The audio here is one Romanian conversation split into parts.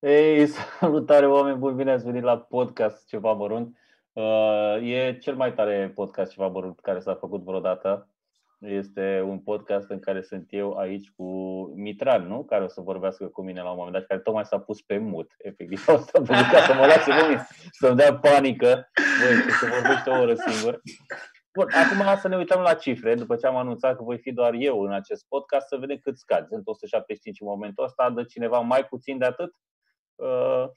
Ei, salutare oameni buni, bine ați venit la podcast Ceva Mărunt. Uh, e cel mai tare podcast Ceva Mărunt care s-a făcut vreodată. Este un podcast în care sunt eu aici cu Mitran, nu? Care o să vorbească cu mine la un moment dat, care tocmai s-a pus pe mut, efectiv. Asta pentru ca să mă lase lumii, să-mi dea panică. Băi, să vorbește o oră singur. Bun, acum să ne uităm la cifre, după ce am anunțat că voi fi doar eu în acest podcast, să vedem cât scad. Sunt 175 în momentul ăsta, dă cineva mai puțin de atât? Uh,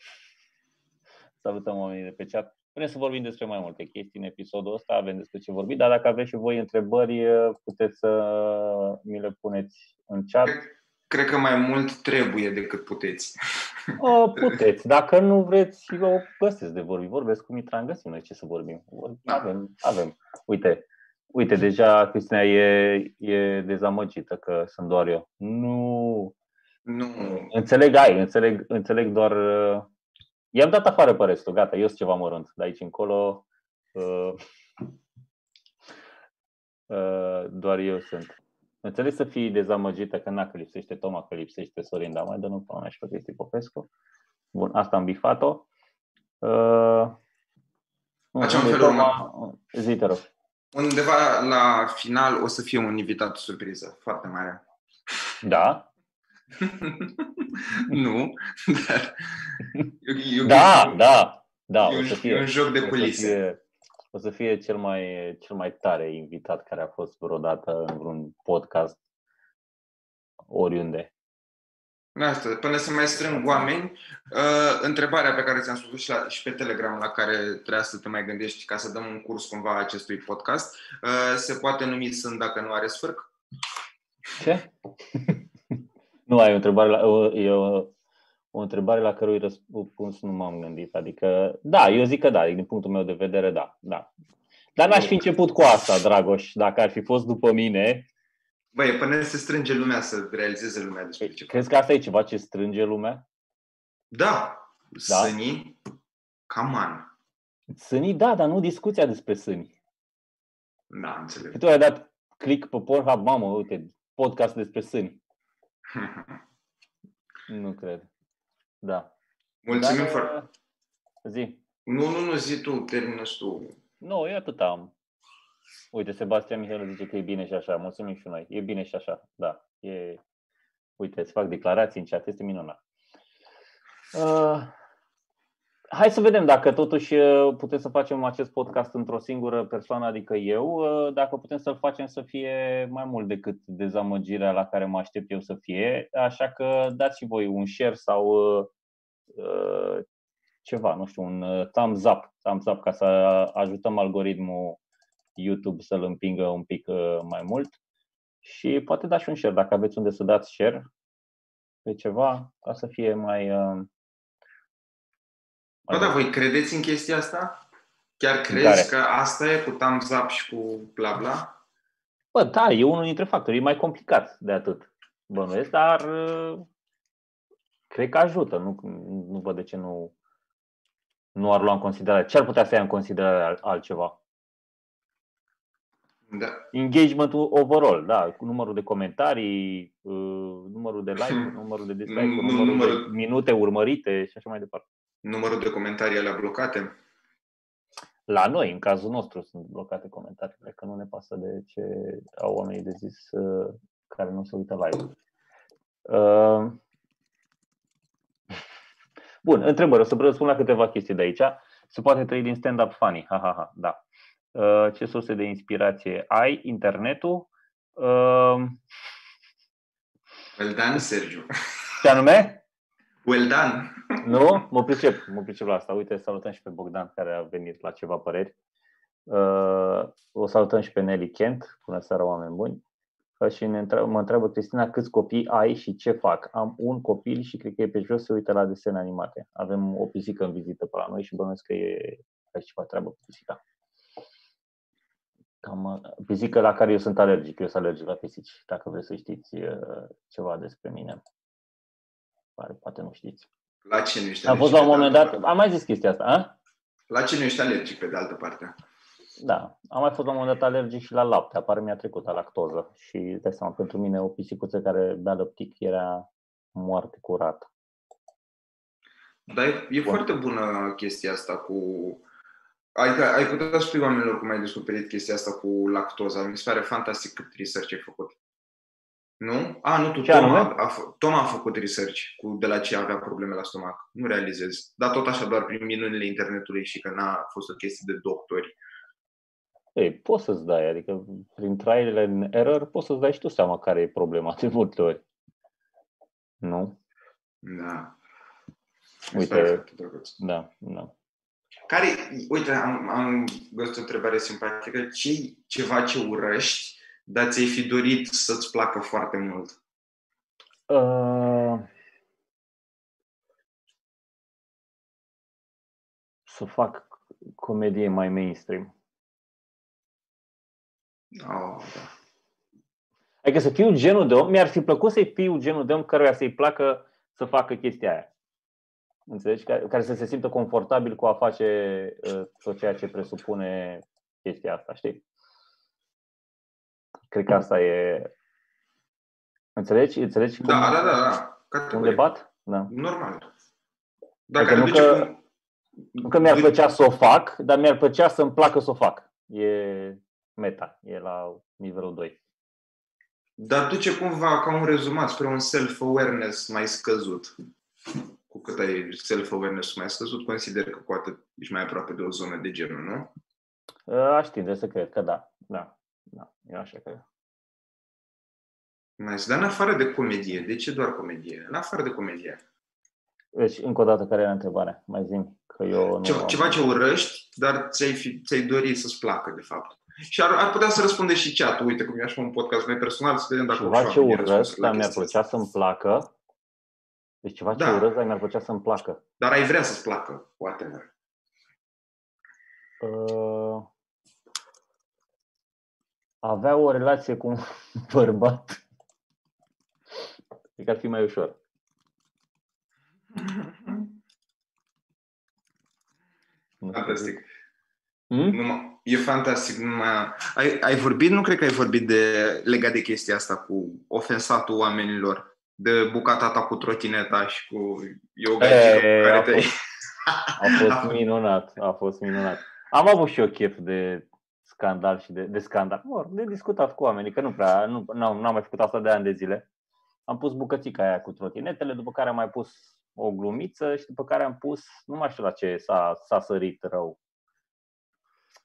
salutăm oamenii de pe chat. Vrem să vorbim despre mai multe chestii în episodul ăsta, avem despre ce vorbi, dar dacă aveți și voi întrebări, uh, puteți să mi le puneți în chat. Cred că mai mult trebuie decât puteți. O, puteți. Dacă nu vreți, eu găsesc de vorbi. Vorbesc cu Mitran, găsim noi ce să vorbim. Avem, avem. Uite, uite, deja Cristina e, e dezamăgită că sunt doar eu. Nu. Nu. Înțeleg, ai, înțeleg, înțeleg doar... Uh, i-am dat afară pe restul, gata, eu sunt ceva mărunt. De aici încolo uh, uh, doar eu sunt. Înțeleg să fii dezamăgită că n-a că lipsește Toma, că lipsește Sorin, dar mai dă nu până și pe Cristi Popescu. Bun, asta am bifat-o. Uh, Facem felul următor. Zi, te rog. Undeva la final o să fie un invitat surpriză, foarte mare. Da? nu, dar... Eu, eu, da, eu, da, da. E un, o să fie, un joc de culise. O să fie, o să fie cel mai, cel mai tare invitat care a fost vreodată în vreun podcast oriunde. Asta, până să mai strâng oameni, uh, întrebarea pe care ți-am spus și, la, și pe Telegram, la care trebuia să te mai gândești ca să dăm un curs cumva acestui podcast, uh, se poate numi Sunt dacă nu are sfârc? Ce? nu ai o întrebare la, e o, o întrebare la cărui răspuns nu m-am gândit. Adică, da, eu zic că da, din punctul meu de vedere, da. da. Dar n-aș fi început cu asta, Dragoș. Dacă ar fi fost după mine, Băi, până se strânge lumea să realizeze lumea despre ce. Crezi că asta e ceva ce strânge lumea? Da. da? Sânii, come on. Sânii, da, dar nu discuția despre sâni. Da, înțeleg. Tu ai dat click pe Pornhub, mamă, uite, podcast despre sâni. nu cred. Da. Mulțumim dar, foarte. Zi. Nu, nu, nu, zi tu, termină tu. Nu, eu atât am. Uite, Sebastian Mihail zice că e bine și așa. Mulțumim și noi. E bine și așa. Da. E... Uite, îți fac declarații în chat. Este minunat. Uh, hai să vedem dacă totuși uh, putem să facem acest podcast într-o singură persoană, adică eu, uh, dacă putem să-l facem să fie mai mult decât dezamăgirea la care mă aștept eu să fie. Așa că dați și voi un share sau uh, ceva, nu știu, un thumbs up, thumbs up ca să ajutăm algoritmul YouTube să-l împingă un pic uh, mai mult și poate dați un share dacă aveți unde să dați share pe ceva ca să fie mai... Uh, mai da, voi credeți în chestia asta? Chiar crezi că asta e cu thumbs up și cu bla bla? Bă, da, e unul dintre factori. E mai complicat de atât, bănuiesc, dar uh, cred că ajută. Nu, nu văd de ce nu, nu ar lua în considerare. Ce ar putea să ia în considerare altceva? Da. Engagementul overall, da, cu numărul de comentarii, uh, numărul de like, hmm. numărul de dislike, mm, numărul, numărul de minute urmărite și așa mai departe. Numărul de comentarii alea blocate? La noi, în cazul nostru, sunt blocate comentariile, că nu ne pasă de ce au oamenii de zis uh, care nu se uită live. Uh... Bun, întrebări. O să răspund la câteva chestii de aici. Se poate trăi din stand-up funny. Ha, ha, ha. Da. Uh, ce surse de inspirație ai, internetul. Uh, well done, Sergiu. Ce anume? Well done. Nu? Mă pricep, mă pricep la asta. Uite, salutăm și pe Bogdan care a venit la ceva păreri. Uh, o salutăm și pe Nelly Kent. Bună seara, oameni buni. Și ne întreabă, mă întreabă Cristina câți copii ai și ce fac. Am un copil și cred că e pe jos, se uită la desene animate. Avem o pisică în vizită pe la noi și bănuiesc că e are ceva treabă cu pisica. Cam pisică la care eu sunt alergic. Eu sunt alergic la pisici, dacă vreți să știți uh, ceva despre mine. Pare, poate nu știți. La ce nu ești Am fost la un moment dat, am mai zis chestia asta, a? La ce nu ești alergic, pe de altă parte? Da, am mai fost la un moment dat alergic și la lapte, apare mi-a trecut la lactoză și de seama, pentru mine o pisicuță care bea lăptic era moarte curată. Dar e, e foarte bună chestia asta cu... Adică ai putea să spui oamenilor cum ai descoperit chestia asta cu lactoza. Mi se pare fantastic cât research ai făcut. Nu? A, nu, tu, Ce Toma, anume? a, f- Toma a făcut research cu de la ce avea probleme la stomac. Nu realizez. Dar tot așa, doar prin minunile internetului și că n-a fost o chestie de doctori. Ei, poți să-ți dai, adică prin trial and error poți să-ți dai și tu seama care e problema de multe ori. Nu? Da. Uite. Mi se pare foarte drăguț. Da, da. Care, uite, am, am găsit o întrebare simpatică. ce ceva ce urăști, dar ți-ai fi dorit să-ți placă foarte mult? Uh, să fac comedie mai mainstream. Oh, da. Adică să fiu genul de om, mi-ar fi plăcut să fiu genul de om căruia să-i placă să facă chestia aia. Înțelegi? Care, care să se simtă confortabil cu a face uh, tot ceea ce presupune chestia asta, știi? Cred că asta e... Înțelegi? Înțelegi cum, Da, da, da, da. un Categorie. debat? Da. Normal. Dacă Adică nu duce că- cum... Nu că mi-ar plăcea să o fac, dar mi-ar plăcea să-mi placă să o fac. E meta, e la nivelul 2. Dar duce cumva ca un rezumat spre un self-awareness mai scăzut. Cu cât ai self-awareness mai scăzut, consider că cu atât ești mai aproape de o zonă de genul, nu? Aș tinde să cred că da. Da, da, eu așa cred. Nice. Dar în afară de comedie, de ce doar comedie? În afară de comedie. Deci, încă o dată, care era întrebarea? Mai zi că eu nu Ceva, am- ceva ce urăști, dar ți-ai, fi, ți-ai dori să-ți placă, de fapt. Și ar, ar putea să răspunde și chat Uite cum e așa un podcast mai personal, să vedem dacă Ceva și ce oamenii urăsc, răspuns la dar mi-ar chestia plăcea asta. să-mi placă. Deci ceva ce Da. urăsc, dar mi-ar plăcea să-mi placă. Dar ai vrea să-ți placă, poate. Uh, avea o relație cu un bărbat. Cred că ar fi mai ușor. Nu știu. Fantastic. Hmm? Numai, e fantastic. Numai, ai, ai vorbit, nu cred că ai vorbit de, legat de chestia asta cu ofensatul oamenilor, de bucata ta cu trotineta și cu yoga E, care a te-ai... fost- A fost minunat, a fost minunat. Am avut și eu chef de scandal și de, de scandal. Mor, de discutat cu oamenii, că nu prea, nu, n-am, n-am mai făcut asta de ani de zile. Am pus bucățica aia cu trotinetele, după care am mai pus o glumiță și după care am pus, nu mai știu la ce s-a, s-a sărit rău.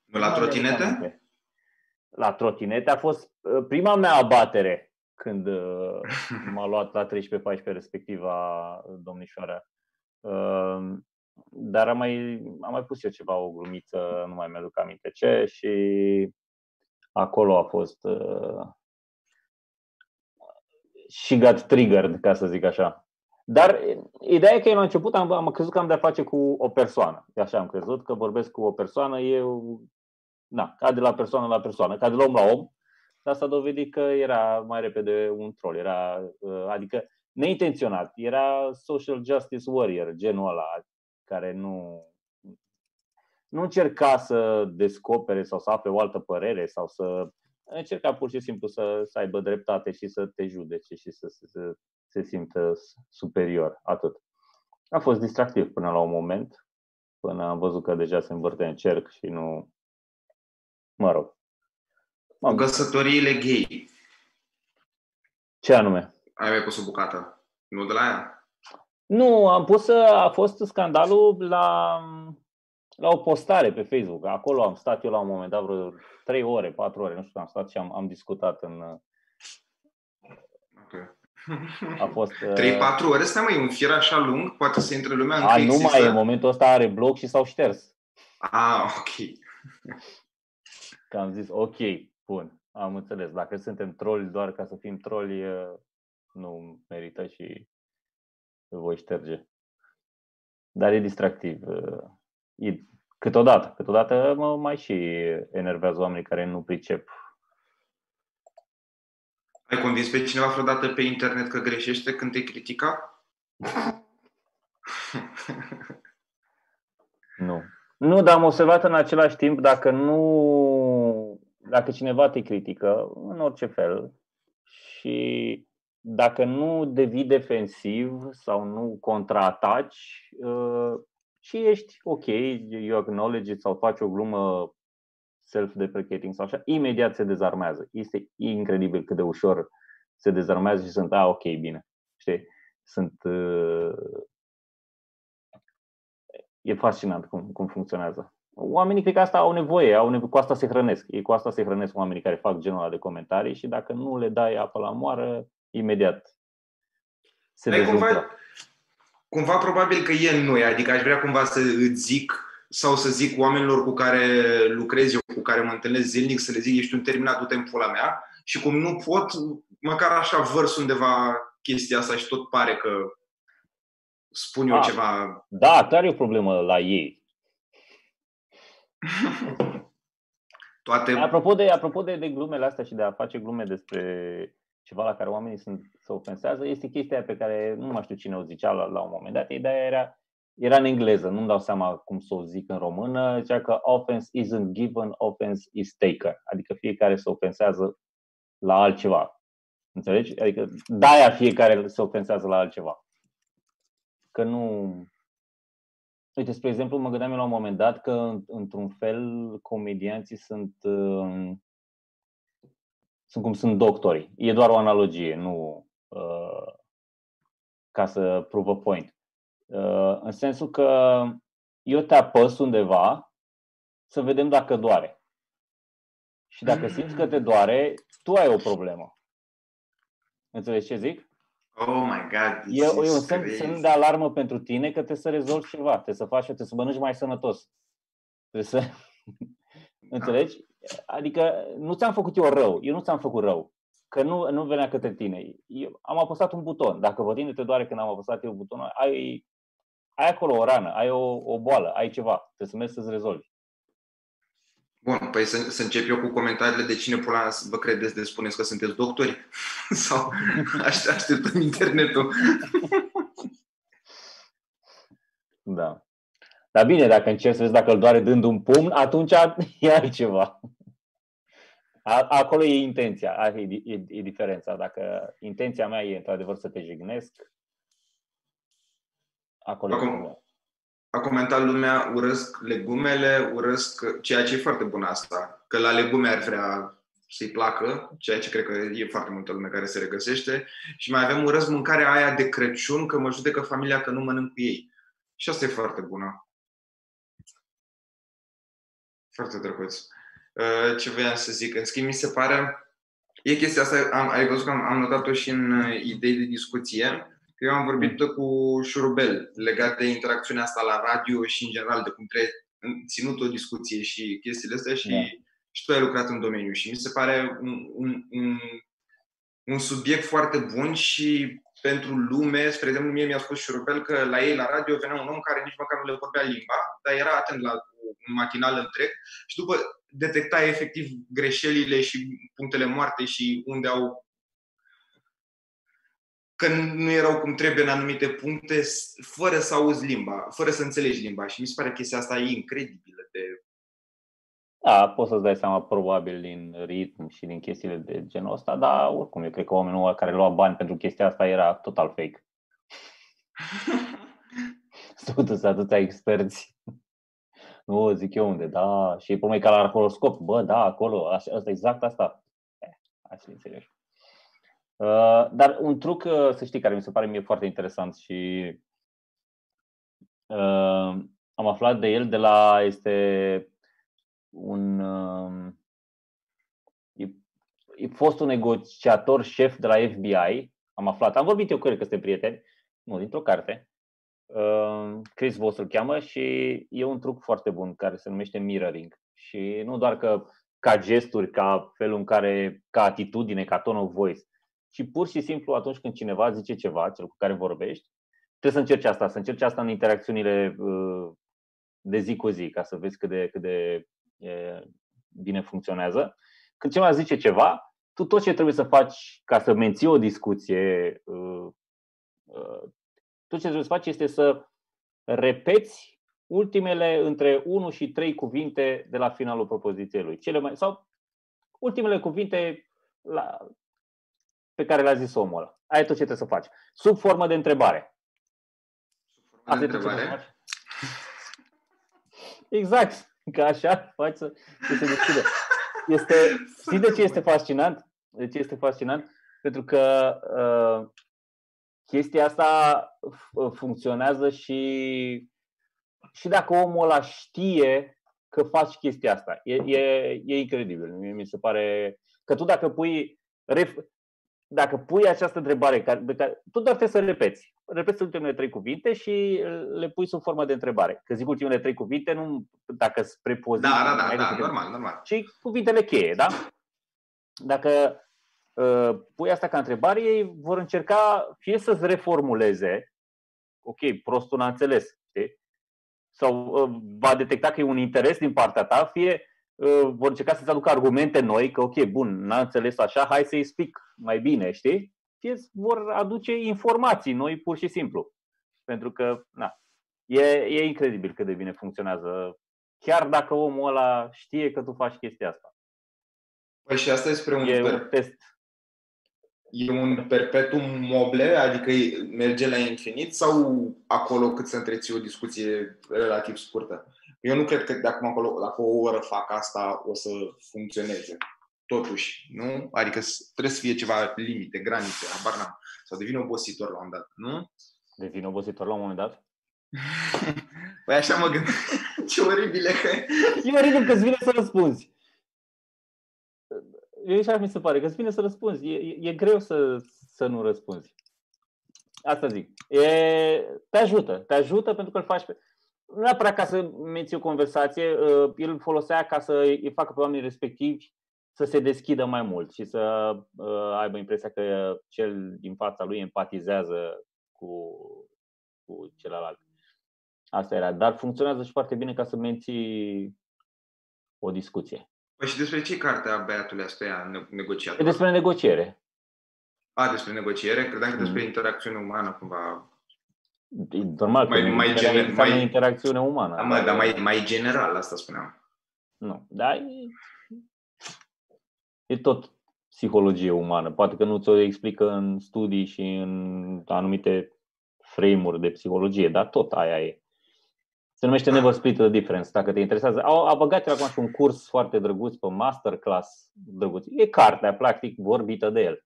Nu la Nu mai mi-aduc trotinete? aminte. La trotinete a fost uh, prima mea abatere când uh, m-a luat la 13-14 respectiva domnișoara. Uh, Dar am mai, am mai pus eu ceva, o glumiță, nu mai mi-aduc aminte ce, și acolo a fost uh, și got triggered, ca să zic așa. Dar ideea e că eu la început am, am crezut că am de-a face cu o persoană. Așa am crezut că vorbesc cu o persoană, eu, na, ca de la persoană la persoană, ca de la om la om. Dar s-a dovedit că era mai repede un troll. Era, uh, adică neintenționat. Era social justice warrior, genul ăla, care nu, nu încerca să descopere sau să afle o altă părere sau să încerca pur și simplu să, să aibă dreptate și să te judece și să, să, să se simtă superior. Atât. A fost distractiv până la un moment, până am văzut că deja se învârte în cerc și nu... Mă rog. Cu căsătoriile gay. Ce anume? Ai mai pus o bucată. Nu de la aia? Nu, am pus, a fost scandalul la, la o postare pe Facebook. Acolo am stat eu la un moment dat vreo 3 ore, 4 ore, nu știu, am stat și am, am discutat în... Ok. A fost... 3-4 ore? Stai mă, e un fir așa lung? Poate să intre lumea încă A, nu există? mai e, în momentul ăsta are blog și s-au șters. Ah, ok. Că am zis, ok, bun, am înțeles. Dacă suntem troli doar ca să fim troli, nu merită și îl voi șterge. Dar e distractiv. E, câteodată, câteodată mă mai și enervează oamenii care nu pricep. Ai convins pe cineva vreodată pe internet că greșește când te critica? Nu. Nu, dar am observat în același timp, dacă nu, dacă cineva te critică, în orice fel, și dacă nu devii defensiv sau nu contraataci uh, și ești ok, you acknowledge it sau faci o glumă self-deprecating sau așa, imediat se dezarmează. Este incredibil cât de ușor se dezarmează și sunt, a, ok, bine. Știi? Sunt... Uh, e fascinant cum, cum funcționează. Oamenii cred că asta au nevoie, au nevoie, cu asta se hrănesc. Ei cu asta se hrănesc oamenii care fac genul ăla de comentarii și dacă nu le dai apă la moară, imediat se Ai cumva, cumva probabil că e în noi, adică aș vrea cumva să îți zic sau să zic oamenilor cu care lucrez eu, cu care mă întâlnesc zilnic, să le zic ești un terminat, du-te în pula mea și cum nu pot, măcar așa vărs undeva chestia asta și tot pare că spun eu A, ah. ceva. Da, clar e o problemă la ei. Toate... Apropo de, apropo de, de glumele astea și de a face glume despre ceva la care oamenii sunt, se ofensează, este chestia pe care nu mai știu cine o zicea la, la un moment dat. Ideea era, era în engleză, nu-mi dau seama cum să o zic în română, zicea că offense isn't given, offense is taken. Adică fiecare se ofensează la altceva. Înțelegi? Adică de-aia fiecare se ofensează la altceva. Că nu... Uite, spre exemplu, mă gândeam eu la un moment dat că, într-un fel, comedianții sunt uh, sunt cum sunt doctorii. E doar o analogie, nu uh, ca să prove a point. Uh, în sensul că eu te apăs undeva să vedem dacă doare. Și dacă simți că te doare, tu ai o problemă. Înțelegi ce zic? Oh my God! E, e un semn, semn de alarmă pentru tine că trebuie să rezolvi ceva, trebuie să faci, trebuie să mănânci mai sănătos. Trebuie să... Înțelegi? Adică nu ți-am făcut eu rău, eu nu ți-am făcut rău, că nu, nu venea către tine. Eu am apăsat un buton. Dacă vă tine te doare când am apăsat eu butonul, ai, ai acolo o rană, ai o, o boală, ai ceva, trebuie să mergi să-ți rezolvi. Bun, păi să, să încep eu cu comentariile de cine pula vă credeți de spuneți că sunteți doctori? Sau așteptăm internetul? da. Dar bine, dacă încerci să vezi dacă îl doare dând un pumn, atunci e altceva. Acolo e intenția, asta e, e, e diferența. Dacă intenția mea e într-adevăr să te jignesc, acolo Acum, e a comentat lumea, urăsc legumele, urăsc ceea ce e foarte bun asta, că la legume ar vrea să-i placă, ceea ce cred că e foarte multă lume care se regăsește. Și mai avem urăsc mâncarea aia de Crăciun, că mă judecă familia că nu mănânc cu ei. Și asta e foarte bună. Foarte drăguț. Uh, ce voiam să zic? În schimb, mi se pare... E chestia asta, am, ai văzut că am, am notat-o și în uh, idei de discuție. Eu am vorbit mm. cu Șurubel legat de interacțiunea asta la radio și în general de cum trebuie ținut o discuție și chestiile astea și, yeah. Da. și tu ai lucrat în domeniu și mi se pare un, un, un, un subiect foarte bun și pentru lume, spre exemplu, mie mi-a spus Șurubel că la ei la radio venea un om care nici măcar nu le vorbea limba, dar era atent la un matinal întreg și după detecta efectiv greșelile și punctele moarte și unde au că nu erau cum trebuie în anumite puncte, fără să auzi limba, fără să înțelegi limba. Și mi se pare că chestia asta e incredibilă de da, poți să-ți dai seama probabil din ritm și din chestiile de genul ăsta, dar oricum eu cred că oamenul care lua bani pentru chestia asta era total fake. Sunt atâția experți. Nu, zic eu unde, da, și e pe ca la horoscop, bă, da, acolo, așa, asta, exact asta. Eh, hai să înțelegi. Uh, dar un truc, uh, să știi, care mi se pare mie foarte interesant și uh, am aflat de el de la, este un, uh, e, e fost un negociator șef de la FBI, am aflat, am vorbit eu cu el că suntem prieteni, nu, dintr-o carte, uh, Chris Voss îl cheamă și e un truc foarte bun care se numește mirroring. Și nu doar că ca gesturi, ca felul în care, ca atitudine, ca tone of voice, ci pur și simplu atunci când cineva zice ceva, cel cu care vorbești, trebuie să încerci asta, să încerci asta în interacțiunile uh, de zi cu zi, ca să vezi cât de, cât de bine funcționează. Când cineva zice ceva, tu tot ce trebuie să faci ca să menții o discuție, uh, uh, tot ce trebuie să faci este să repeți ultimele între 1 și 3 cuvinte de la finalul propoziției lui. Cele mai, sau ultimele cuvinte la, pe care le-a zis omul ăla. Aia e tot ce trebuie să faci. Sub formă de întrebare. Asta de întrebare? Exact. Că așa faci să, să se deschidă. Este, știi de ce este fascinant? De ce este fascinant? Pentru că uh, chestia asta funcționează și, și dacă omul ăla știe că faci chestia asta. E, e, e incredibil. Mie mi se pare că tu dacă pui ref, dacă pui această întrebare, care, de care, tu doar trebuie să repeți. Repeți ultimele trei cuvinte și le pui sub formă de întrebare. Că zic ultimele trei cuvinte, nu dacă sunt prepoziții. Da, da, da, da normal, normal. Ci cuvintele cheie, da? Dacă uh, pui asta ca întrebare, ei vor încerca fie să-ți reformuleze, ok, prostul n-a înțeles, știi? Sau uh, va detecta că e un interes din partea ta, fie uh, vor încerca să-ți aducă argumente noi, că ok, bun, n-a înțeles așa, hai să-i explic mai bine, știi? Fie vor aduce informații noi pur și simplu. Pentru că, na, e, e incredibil cât de bine funcționează, chiar dacă omul ăla știe că tu faci chestia asta. Păi și asta e spre un, e per... un test. E un perpetuum mobile, adică merge la infinit sau acolo cât să întreții o discuție relativ scurtă? Eu nu cred că de acum acolo, dacă o oră fac asta, o să funcționeze. Totuși, nu? Adică trebuie să fie ceva limite, granițe, habar n-am. Sau devine obositor la un moment dat, nu? Devine obositor la un moment dat? păi așa mă gândesc. Ce oribile că... E oribil că îți vine să răspunzi. Eu așa mi se pare, că îți vine să răspunzi. E, e, e greu să, să nu răspunzi. Asta zic. E, te ajută. Te ajută pentru că îl faci pe nu neapărat ca să menții o conversație, uh, el folosea ca să îi facă pe oamenii respectivi să se deschidă mai mult și să uh, aibă impresia că cel din fața lui empatizează cu, cu celălalt. Asta era. Dar funcționează și foarte bine ca să menții o discuție. Păi și despre ce cartea băiatului asta e negociat? E despre negociere. A, despre negociere? Credeam că despre mm. interacțiune umană cumva normal mai, că mai, gener, mai interacțiune umană. Da, mă, dar mai, mai general, asta spuneam. Nu, dar e, e tot psihologie umană. Poate că nu ți-o explică în studii și în anumite frame-uri de psihologie, dar tot aia e. Se numește Never Split the Difference, dacă te interesează. Au, au băgat acum și un curs foarte drăguț pe masterclass drăguț. E cartea, practic, vorbită de el.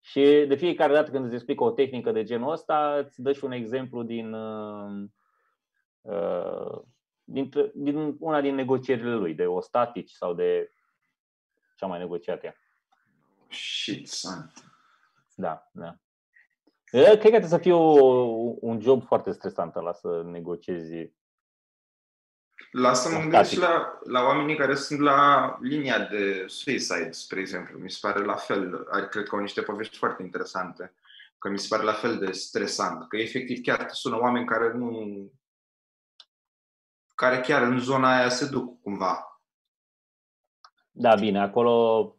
Și de fiecare dată când îți explică o tehnică de genul ăsta, îți dă și un exemplu din, uh, uh din, din una din negocierile lui, de o statici sau de cea mai negociată ea. Shit, son. Da, da. Cred că trebuie să fie o, un job foarte stresant la să negociezi Lasă mă gândesc și la, la oamenii care sunt la linia de suicide, spre exemplu. Mi se pare la fel, cred că au niște povești foarte interesante, că mi se pare la fel de stresant, că efectiv chiar sună oameni care nu care chiar în zona aia se duc cumva. Da, bine, acolo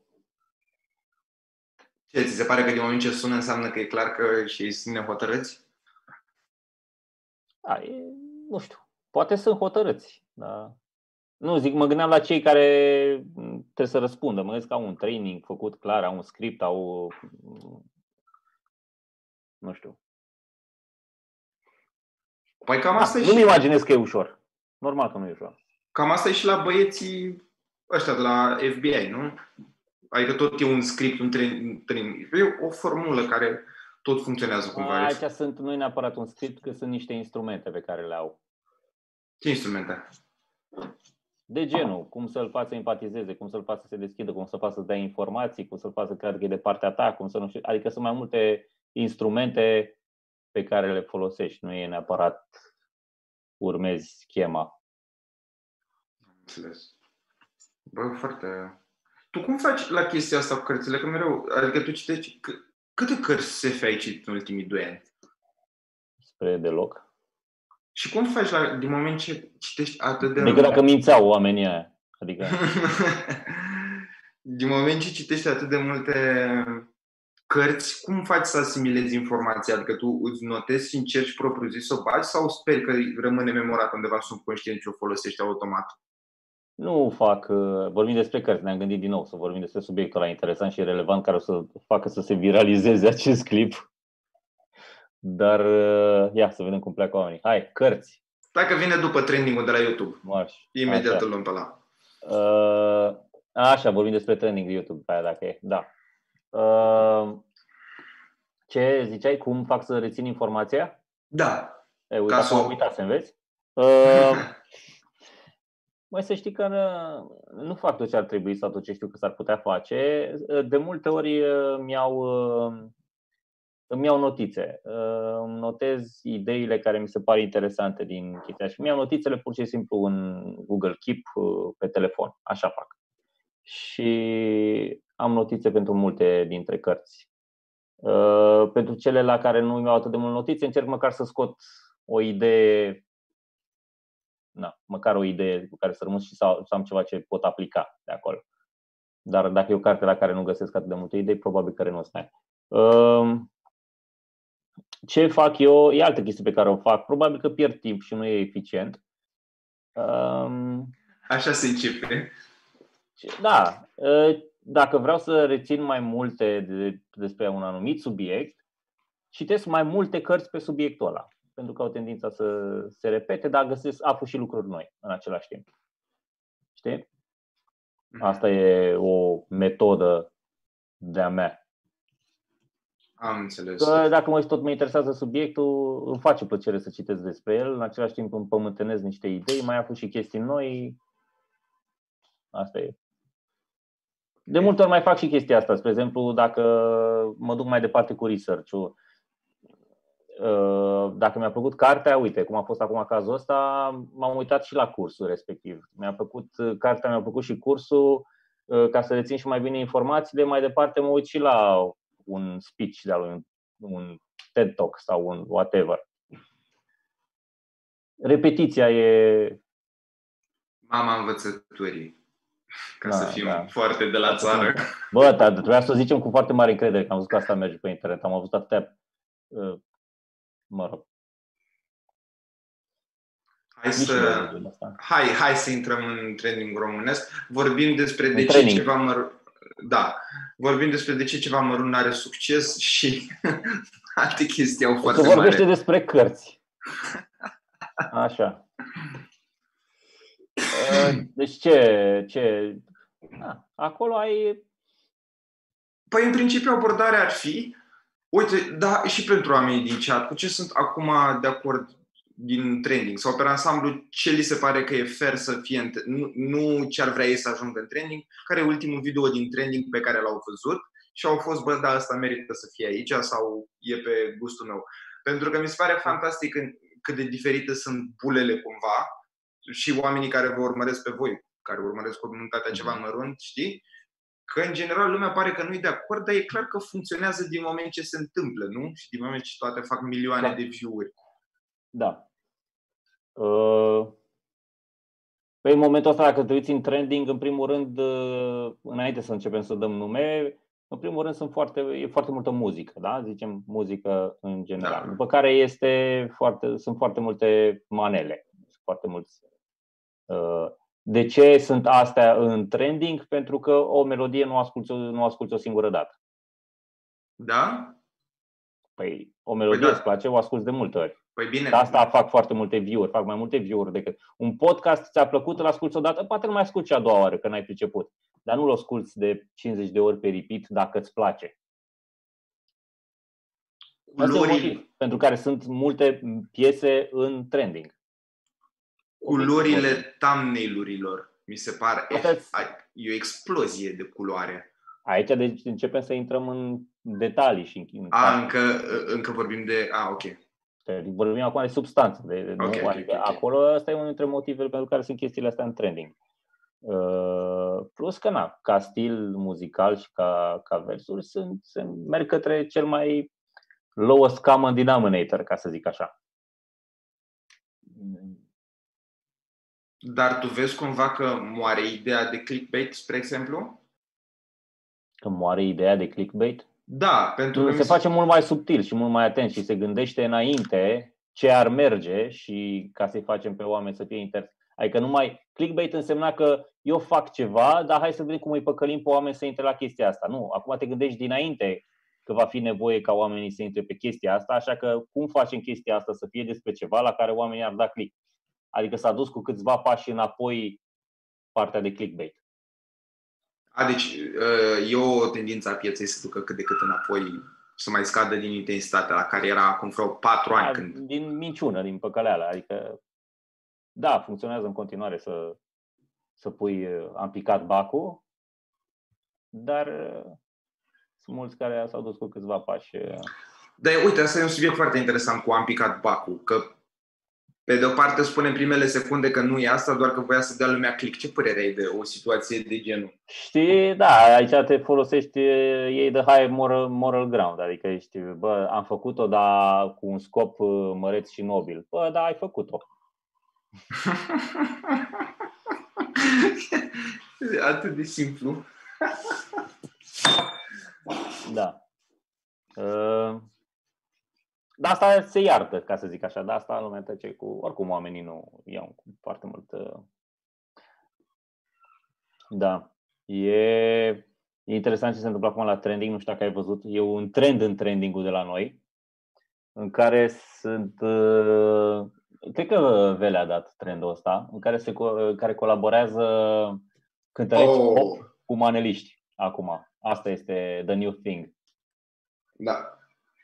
ce, ți se pare că din moment ce sună înseamnă că e clar că și ei sunt nehotărâți? A, e, nu știu. Poate sunt hotărâți. Da. Nu, zic, mă gândeam la cei care trebuie să răspundă. Mă gândesc că au un training făcut clar, au un script, au... Nu știu. Păi cam asta da, Nu-mi imaginez că e ușor. Normal că nu e ușor. Cam asta e și la băieții ăștia de la FBI, nu? Adică tot e un script, un training. E o formulă care tot funcționează cumva. Aici sunt, nu e neapărat un script, că sunt niște instrumente pe care le au. Ce instrumente? De genul, cum să-l faci să empatizeze, cum să-l faci să se deschidă, cum să-l faci să dea informații, cum să-l faci să creadă că e de partea ta, cum să nu știu. Adică sunt mai multe instrumente pe care le folosești, nu e neapărat urmezi schema. Înțeles. Bă, foarte... Tu cum faci la chestia asta cu cărțile? Că mereu, adică tu citești... Câte cărți se ai citit în ultimii doi ani? Spre deloc. Și cum faci la, din moment ce citești atât de... Decât dacă mințeau oamenii aia. Adică... din moment ce citești atât de multe cărți, cum faci să asimilezi informația? Adică tu îți notezi și încerci propriu zis să o bagi sau speri că rămâne memorat undeva subconștient și o folosești automat? Nu fac, uh, vorbim despre cărți, ne-am gândit din nou să vorbim despre subiectul ăla interesant și relevant care o să facă să se viralizeze acest clip. Dar uh, ia să vedem cum pleacă oamenii. Hai, cărți. Dacă vine după trending-ul de la YouTube. Marș. Imediat Așa. îl luăm pe la. Uh, așa, vorbim despre trending de YouTube, pe aia dacă e. Da. Uh, ce ziceai? Cum fac să rețin informația? Da. E, uite, Ca acum să o- am uitat să înveți. Uh, Mai să știi că uh, nu fac tot ce ar trebui sau tot ce știu că s-ar putea face. Uh, De multe ori uh, mi-au, uh, îmi iau notițe. Uh, Îmi notez ideile care mi se par interesante din chestia și mi-au notițele pur și simplu în Google Keep uh, pe telefon. Așa fac. Și am notițe pentru multe dintre cărți. Uh, Pentru cele la care nu mi-au atât de mult notițe, încerc măcar să scot o idee na, măcar o idee cu care să rămân și să, să am ceva ce pot aplica de acolo. Dar dacă e o carte la care nu găsesc atât de multe idei, probabil că renunț la ea. Um, Ce fac eu? E altă chestie pe care o fac. Probabil că pierd timp și nu e eficient. Um, Așa se începe. ce- Da, uh, dacă vreau să rețin mai multe de, despre un anumit subiect, citesc mai multe cărți pe subiectul ăla, pentru că au tendința să se repete, dar găsesc, aflu și lucruri noi în același timp. Știi? Asta e o metodă de-a mea. Am înțeles. Că dacă mă tot mă interesează subiectul, îmi face plăcere să citesc despre el, în același timp îmi pământenez niște idei, mai aflu și chestii noi. Asta e. De multe ori mai fac și chestia asta. Spre exemplu, dacă mă duc mai departe cu research-ul, uh, dacă mi-a plăcut cartea, uite, cum a fost acum cazul ăsta, m-am uitat și la cursul respectiv. Mi-a plăcut cartea, mi-a plăcut și cursul, uh, ca să rețin și mai bine informațiile, mai departe mă uit și la un speech de-al lui, un TED Talk sau un whatever. Repetiția e Mama învățăturii. Ca Da, să fim da. foarte de la țară. Bă, dar trebuia să o zicem cu foarte mare încredere, că am văzut că asta merge pe internet. Am avut atâtea, uh, mă rog, Hai nici nu să, de genul ăsta. hai, hai să intrăm în trending românesc. Vorbim despre În de ce training. ceva mărunt. Da, vorbim despre de ce ceva mărunt are succes și alte chestii au Se foarte vorbește mare. despre cărți. Așa. Uh, Deci ce, ce, a, acolo ai, Păi, în principiu, abordarea ar fi, uite, da, și pentru oamenii din chat, cu ce sunt acum de acord din trending sau pe ansamblu ce li se pare că e fair să fie, în, nu, nu ce ar vrea ei să ajungă în trending, care e ultimul video din trending pe care l-au văzut și au fost, bă, da, asta merită să fie aici sau e pe gustul meu. Pentru că mi se pare fantastic în- cât de diferite sunt bulele cumva și oamenii care vă urmăresc pe voi, care urmăresc comunitatea ceva mărunt, știi? Că în general lumea pare că nu e de acord, dar e clar că funcționează din moment ce se întâmplă, nu? Și din moment ce toate fac milioane Da. de view-uri. da. Uh, Păi în momentul ăsta, dacă te uiți în trending, în primul rând, uh, înainte să începem să dăm nume, în primul rând sunt foarte, e foarte multă muzică, da? Zicem muzică în general. Da. După care este foarte, sunt foarte multe manele, sunt foarte mulți. uh, De ce sunt astea în trending? Pentru că o melodie nu asculți, nu asculți o singură dată. Da? Păi o melodie da. îți place, o asculți de multe ori. Păi bine. De asta fac foarte multe view-uri, fac mai multe view-uri decât un podcast ți-a plăcut, îl asculti odată, poate nu mai asculti a doua oară, că n-ai priceput. Dar nu-l asculti de 50 de ori pe repeat dacă îți place. Asta e un Culorii, motiv pentru care sunt multe piese în trending. Culorile thumbnail-urilor, mi se pare, Asta-ți- e o explozie de culoare. Aici deci începem să intrăm în detalii și în A, încă, încă vorbim de... A, ok. Vorbim acum de substanță. De, de, Ok, nu? ok, Adică ok, ok. Acolo asta e unul dintre motivele pentru care sunt chestiile astea în trending. Uh, plus că, na, ca stil muzical și ca, ca versuri, sunt, sunt, merg către cel mai lowest common denominator, ca să zic așa. Dar tu vezi cumva că moare ideea de clickbait, spre exemplu? Că moare ideea de clickbait. Da, pentru că Se mi face mult mai subtil și mult mai atent și se gândește înainte ce ar merge și ca să-i facem pe oameni să fie inter... Adică numai clickbait însemna că eu fac ceva, dar hai să vedem cum îi păcălim pe oameni să intre la chestia asta. Nu, acum te gândești dinainte că va fi nevoie ca oamenii să intre pe chestia asta, așa că cum facem chestia asta să fie despre ceva la care oamenii ar da click? Adică s-a dus cu câțiva pași înapoi partea de clickbait. A, deci uh, e o tendință a pieței să ducă cât de cât înapoi, să mai scadă din intensitatea la care era acum vreo patru ani. Da, când... Din minciună, din păcăleală. Adică, da, funcționează în continuare să, să pui uh, am picat bacul, dar uh, sunt mulți care s-au dus cu câțiva pași. Da, uite, asta e un subiect foarte interesant cu am picat bacul, că pe de o parte spune în primele secunde că nu e asta, doar că voia să dea lumea click. Ce părere ai de o situație de genul? Știi, da, aici te folosești, ei de high moral, moral ground, adică ești, bă, am făcut-o, dar cu un scop măreț și nobil. Bă, da, ai făcut-o. Atât de simplu. da. Uh... Dar asta se iartă, ca să zic așa. Dar asta lumea trece cu... Oricum oamenii nu iau cu foarte mult... Uh, da. E, e interesant ce se întâmplă acum la trending. Nu știu dacă ai văzut. E un trend în trending de la noi în care sunt... Uh, cred că Vele a dat trendul ăsta, în care, se, care colaborează cântăreți oh. pop cu maneliști acum. Asta este the new thing. Da,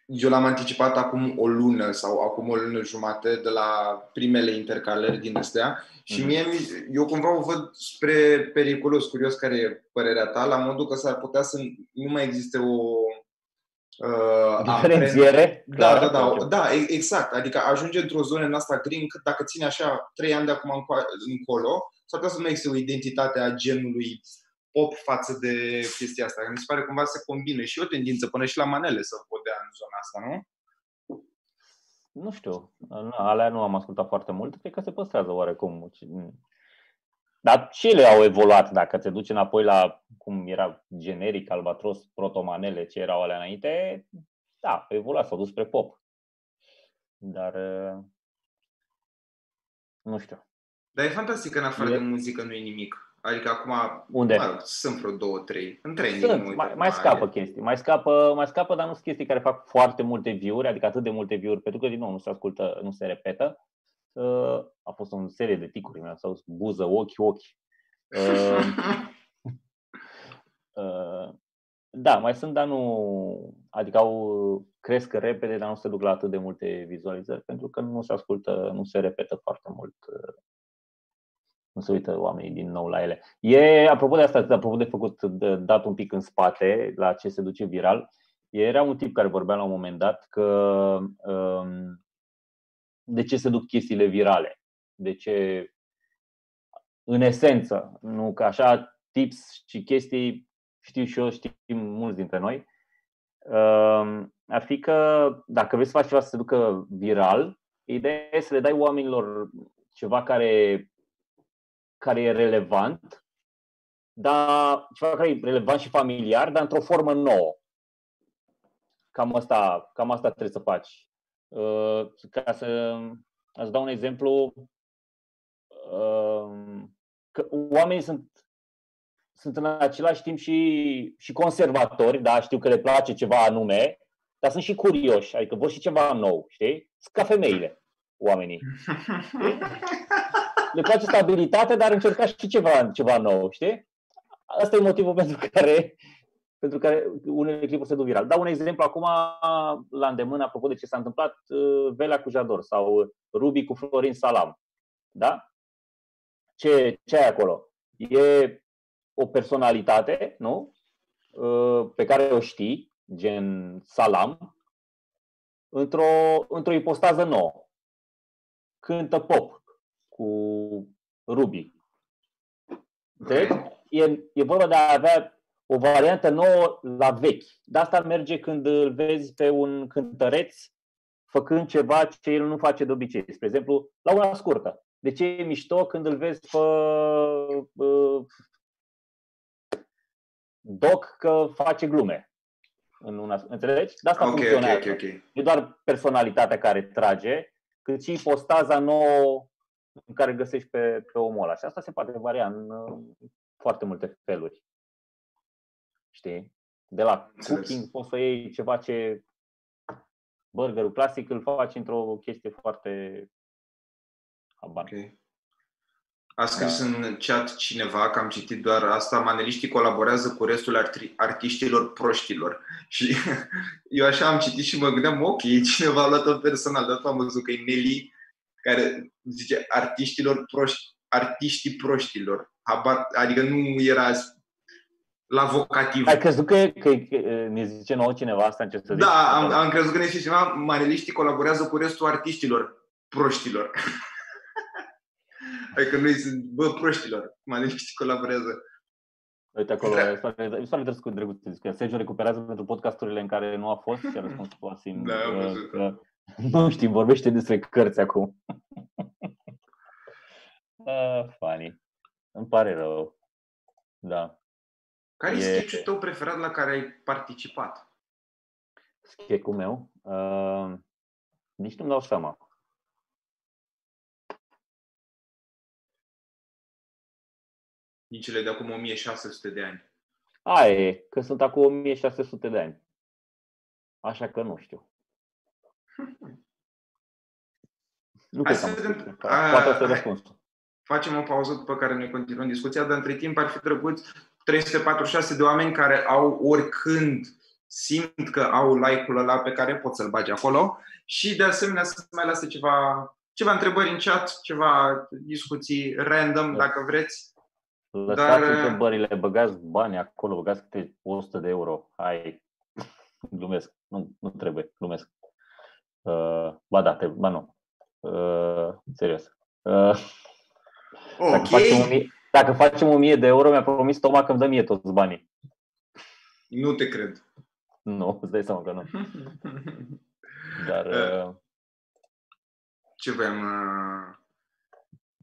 eu l-am anticipat acum o lună sau acum o lună jumate de la primele intercalări din astea și mhm. mie, eu cumva o văd spre periculos, curios care e părerea ta, la modul că s-ar putea să nu mai existe o uh, diferențiere. Da, da, da, da, exact. Adică ajunge într-o zonă în asta green, cât dacă ține așa trei ani de acum încolo, s-ar putea să nu existe o identitate a genului pop față de chestia asta. Mi se pare cumva se combine și o tendință până și la manele să podea în zona asta, nu? Nu știu, alea nu am ascultat foarte mult, cred că se păstrează oarecum. Dar și ele au evoluat, dacă te duci înapoi la cum era generic, albatros, protomanele, ce erau alea înainte, da, au evoluat, s-au dus spre pop. Dar nu știu. Dar e fantastic că în afară e... de muzică nu e nimic. Adică acum Unde? Mă, sunt vreo două, trei. În training. Sunt, mai, mai scapă chestii. Mai scapă, mai scapă, dar nu sunt chestii care fac foarte multe view-uri, adică atât de multe view-uri, pentru că, din nou, nu se ascultă, nu se repetă. Uh, a fost o serie de ticuri, mi-au spus buză, ochi, ochi. Uh, uh, da, mai sunt, dar nu. Adică au, cresc repede, dar nu se duc la atât de multe vizualizări, pentru că nu se ascultă, nu se repetă foarte mult uh, nu se uită oamenii din nou la ele. E, apropo de asta, apropo de făcut, de dat un pic în spate la ce se duce viral, era un tip care vorbea la un moment dat că um, de ce se duc chestiile virale. De ce, în esență, nu că așa tips și chestii știu și eu, știm mulți dintre noi, um, ar fi că dacă vrei să faci ceva să se ducă viral, ideea e să le dai oamenilor ceva care care e relevant, dar ceva care e relevant și familiar, dar într-o formă nouă. Cam asta, cam asta trebuie să faci. Uh, ca să îți dau un exemplu, uh, că oamenii sunt, sunt în același timp și, și conservatori, da? știu că le place ceva anume, dar sunt și curioși, adică vor și ceva nou, știi? Sunt ca femeile, oamenii. le place stabilitate, dar încerca și ceva, ceva nou, știi? Asta e motivul pentru care, pentru care unele clipuri se duc viral. Dau un exemplu acum la îndemână, apropo de ce s-a întâmplat, uh, Velea cu Jador sau Ruby cu Florin Salam. Da? Ce, ce ai acolo? E o personalitate, nu? Uh, pe care o știi, gen Salam, într-o, într-o ipostază nouă. Cântă pop, cu Ruby. Înțelegi? E, e vorba de a avea o variantă nouă la vechi. De asta merge când îl vezi pe un cântăreț făcând ceva ce el nu face de obicei. Spre exemplu, la una scurtă. De ce e mișto când îl vezi pe uh, Doc că face glume? În una, înțelegi? De asta okay, funcționează. Okay, okay, okay. E doar personalitatea care trage, cât și postaza nouă în care găsești pe, pe omul ăla. Și asta se poate varia în uh, foarte multe feluri. Știi? De la Înțeles. cooking poți să iei ceva ce burgerul clasic îl faci într-o chestie foarte habar. Ok. A scris da. în chat cineva că am citit doar asta, maneliștii colaborează cu restul arti- artiștilor proștilor. Și eu așa am citit și mă gândeam, ok, cineva a luat-o personal, dar am văzut că e Nelly care zice artiștilor proști, artiștii proștilor. Habar, adică nu era la vocativ. Ai crezut că, că, că ne zice nouă cineva asta în ce să zic? Da, am, am crezut că ne zice cineva, maneliștii colaborează cu restul artiștilor proștilor. Adică noi sunt, bă, proștilor, maneliștii colaborează. Uite acolo, Da. e foarte e foarte drăguț drăguț să zic că Sergio recuperează pentru podcasturile în care nu a fost și a răspuns cu Asim Da, am că, văzut. că nu știu, vorbește despre cărți acum. ah, funny. Îmi pare rău. Da. Care e E- sketch-ul tău preferat la care ai participat? Schecul meu. Uh, nici nu-mi dau seama. Din cele de acum 1600 de ani. Aia e, că sunt acum 1600 de ani. Așa că nu știu. Nu Hai cred că să am vedem. scris. A, Poate asta e hai. răspunsul. Facem o pauză după care ne continuăm discuția, dar între timp ar fi drăguț 346 de oameni care au oricând simt că au like-ul ăla pe care pot să-l bagi acolo și de asemenea să mai lase ceva, ceva întrebări în chat, ceva discuții random Da. dacă vreți. Lăsați Dar, uh, întrebările, băgați bani acolo, băgați câte 100 de euro. Hai, glumesc. Nu, nu trebuie, glumesc. Uh, ba da, trebuie, ba nu. Uh, serios. Uh, dacă, Ok, facem 1000, dacă facem 1000 de euro, mi-a promis Toma că îmi dă mie toți banii. nu te cred. Nu, îți dai seama că nu. Dar uh, ce voiam, uh,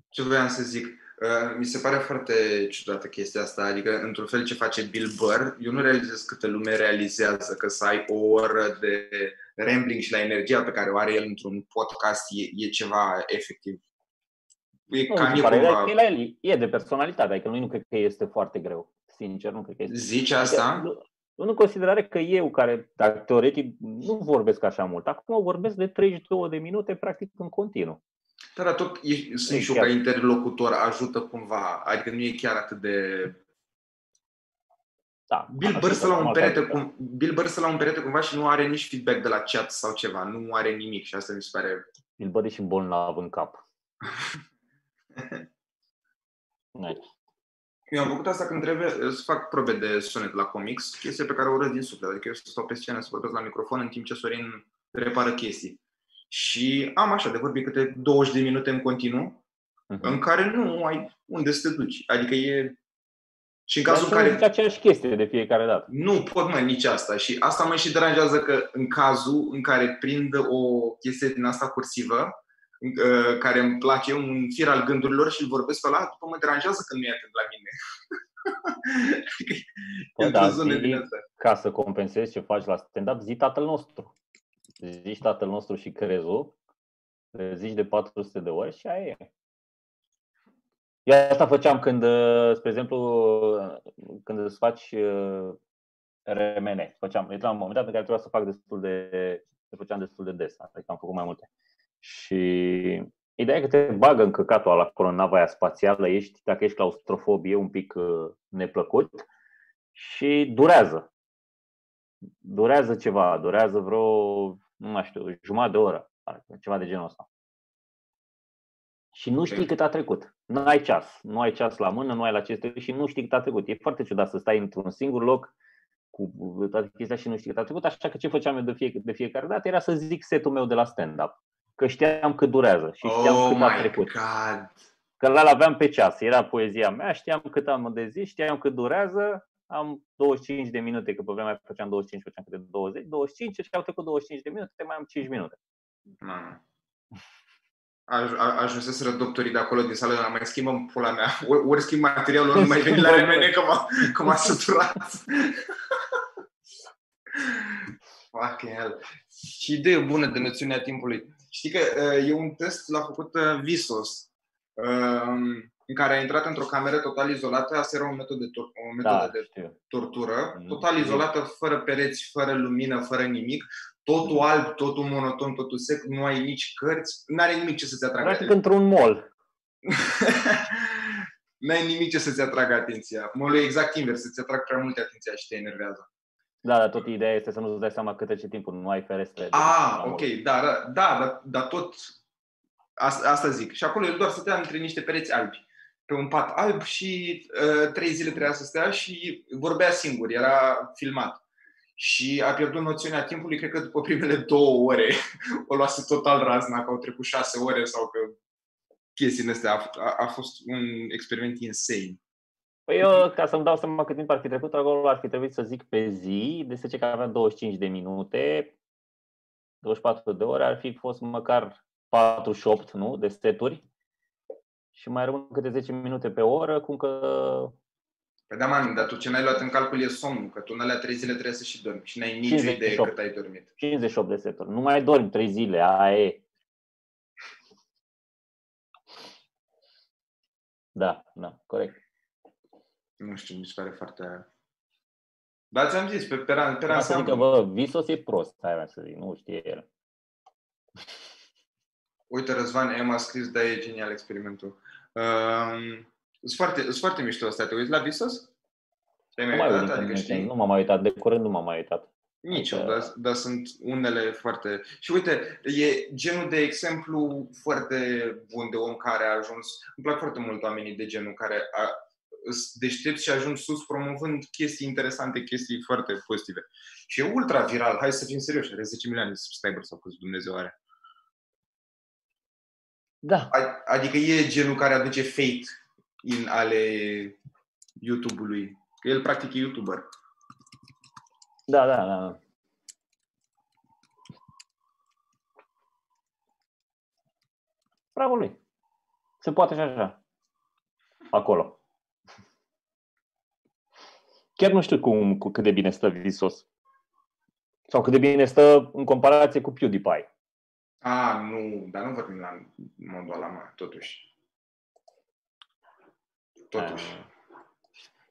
ce voiam să zic? Uh, Mi se pare foarte ciudată chestia asta, adică într-un fel ce face Bill Burr, eu nu realizez câtă lume realizează că să ai o oră de rambling și la energia pe care o are el într-un podcast e, e ceva efectiv. E nu, cam mi e se pare, cumva... e, la el, e de personalitate, adică nu, nu cred că este foarte greu. Sincer, nu cred că este. Zici asta? Nu, nu considerare că eu, care dar, teoretic nu vorbesc așa mult, acum vorbesc de 32 de minute, practic în continuu. Dar dar tot e, sunt și eu chiar. ca interlocutor ajută cumva, adică nu e chiar atât de Da, Bill asta Burr e stă la un normal perete, că- cum, Bill Burr stă la un perete cumva și nu are nici feedback de la chat sau ceva, nu are nimic și asta mi se pare Bill Burr e și bolnav în cap. Nice. Eu am făcut asta când trebuie să fac probe de sunet la comics, chestie pe care o urăsc din suflet. Adică eu să stau pe scenă să vorbesc la microfon în timp ce Sorin repară chestii. Și am așa de vorbit câte 20 de minute în continuu, Mhm. în care nu ai unde să te duci. Adică e... Și în Dar cazul să în nu care zici aceeași chestie de fiecare dată. nu pot mai nici asta. Și asta mă și deranjează că în cazul în care prind o chestie din asta cursivă, uh, care îmi place, un fir al gândurilor și îl vorbesc pe ăla, după mă deranjează când nu e atent la mine. Adică e Bă, într-o da, zonă zi- din asta. Ca să compensezi ce faci la stand-up, zi tatăl nostru. Zici tatăl nostru și crezul, le zici de 400 de ori și aia e. Eu asta făceam când, uh, spre exemplu, uh, când îți faci uh, remene. Făceam, era un moment dat în care trebuia să fac destul de, le făceam destul de des, adică am făcut mai multe. Și ideea e că te bagă în căcatul ăla acolo în nava aia spațială, ești, dacă ești claustrofob, e un pic uh, neplăcut și durează. Durează ceva, durează vreo, nu mai știu, jumătate de oră, parcă, ceva de genul ăsta. Și nu știi Ok. cât a trecut. Nu ai ceas. Nu ai ceas la mână, nu ai la ce să te uiți și nu știi cât a trecut. E foarte ciudat să stai într-un singur loc cu toate chestia și nu știi cât a trecut. Așa că ce făceam eu de, fie, de fiecare dată era să zic setul meu de la stand-up. Că știam cât durează și știam Oh cât a my trecut. God! Că l aveam pe ceas, era poezia mea, știam cât am de zi, știam cât durează, am 25 de minute, că pe vremea aia făceam 25, făceam câte 20, 25 și au trecut 25 de minute, mai am 5 minute. Mamă. Aj- a- Ajunseseră doctorii de acolo din sală, mai schimbăm pula mea, ori, ori schimb materialul, ori nu mai veni la remene că m-a, că m-a săturat. Fucking hell. Și idee bună de noțiunea timpului. Știi că uh, e un test l-a făcut uh, Visos în care a intrat într-o cameră total izolată. Asta era o metodă de, tor- o metodă Da, de știu. tortură, Mm, total știu. izolată, fără pereți, fără lumină, fără nimic. Totul alb, totul monoton, totul sec, nu ai nici cărți, nu are nimic ce să-ți atragă Practic atenția. într-un mall. N-ai nimic ce să-ți atragă atenția. Molul e exact invers, să-ți atrag prea multe atenția și te enervează. Da, dar tot ideea este să nu-ți dai seama cât trece timpul, nu ai ferestre. de- Ah, la ok, mall. da, da, da, dar, dar tot asta, asta zic. Și acolo el doar stătea între niște pereți albi, pe un pat alb și uh, trei zile trebuia să stea și vorbea singur, era filmat. Și a pierdut noțiunea timpului, cred că după primele două ore o luase total razna, că au trecut șase ore sau că chestiile astea. A, a, a fost un experiment insane. Păi eu, ca să-mi dau seama cât timp ar fi trecut, acolo ar fi trebuit să zic pe zi, de ce că avea 25 de minute, 24 de ore, ar fi fost măcar 48, nu, de seturi. Și mai rămân câte 10 minute pe oră, cum că Păi da, mami, dar tu ce n-ai luat în calcul e somnul, că tu în alea trei zile trebuie să și dormi și n-ai nicio 58. idee cât ai dormit. 58 de seturi. Nu mai dormi 3 zile, aia e. Da, da, corect. Nu știu, mi se pare foarte... Dar ți-am zis, pe, pe, pe, pe Vreau să zic că, ansamblu. bă, Visos e prost, hai mea să zic, nu știe el. Uite, Răzvan, Emma a scris, da, e genial experimentul. Um, sunt foarte, sunt foarte mișto ăsta. Te uiți la Visos? Te-ai Nu mai mai uitat? uit, Adică știi? nu m-am mai uitat, de curând nu m-am mai uitat. Nici eu, Adică- dar, dar sunt unele foarte... Și uite, e genul de exemplu foarte bun de om care a ajuns... Îmi plac foarte mult oamenii de genul care a, îs deștepți și ajung sus promovând chestii interesante, chestii foarte pozitive. Și e ultra viral, hai să fim serioși, are 10 milioane de subscriberi sau câți Dumnezeu are. Da, A- Adică e genul care aduce fate în ale YouTube-ului. Că el practic e YouTuber. da, da, da. Bravo lui. Se poate și așa. Acolo. Chiar nu știu cum, cu cât de bine stă Visos. Sau cât de bine stă în comparație cu PewDiePie. A, nu, dar nu vorbim la modul ăla, mă, totuși. Totuși. Ah.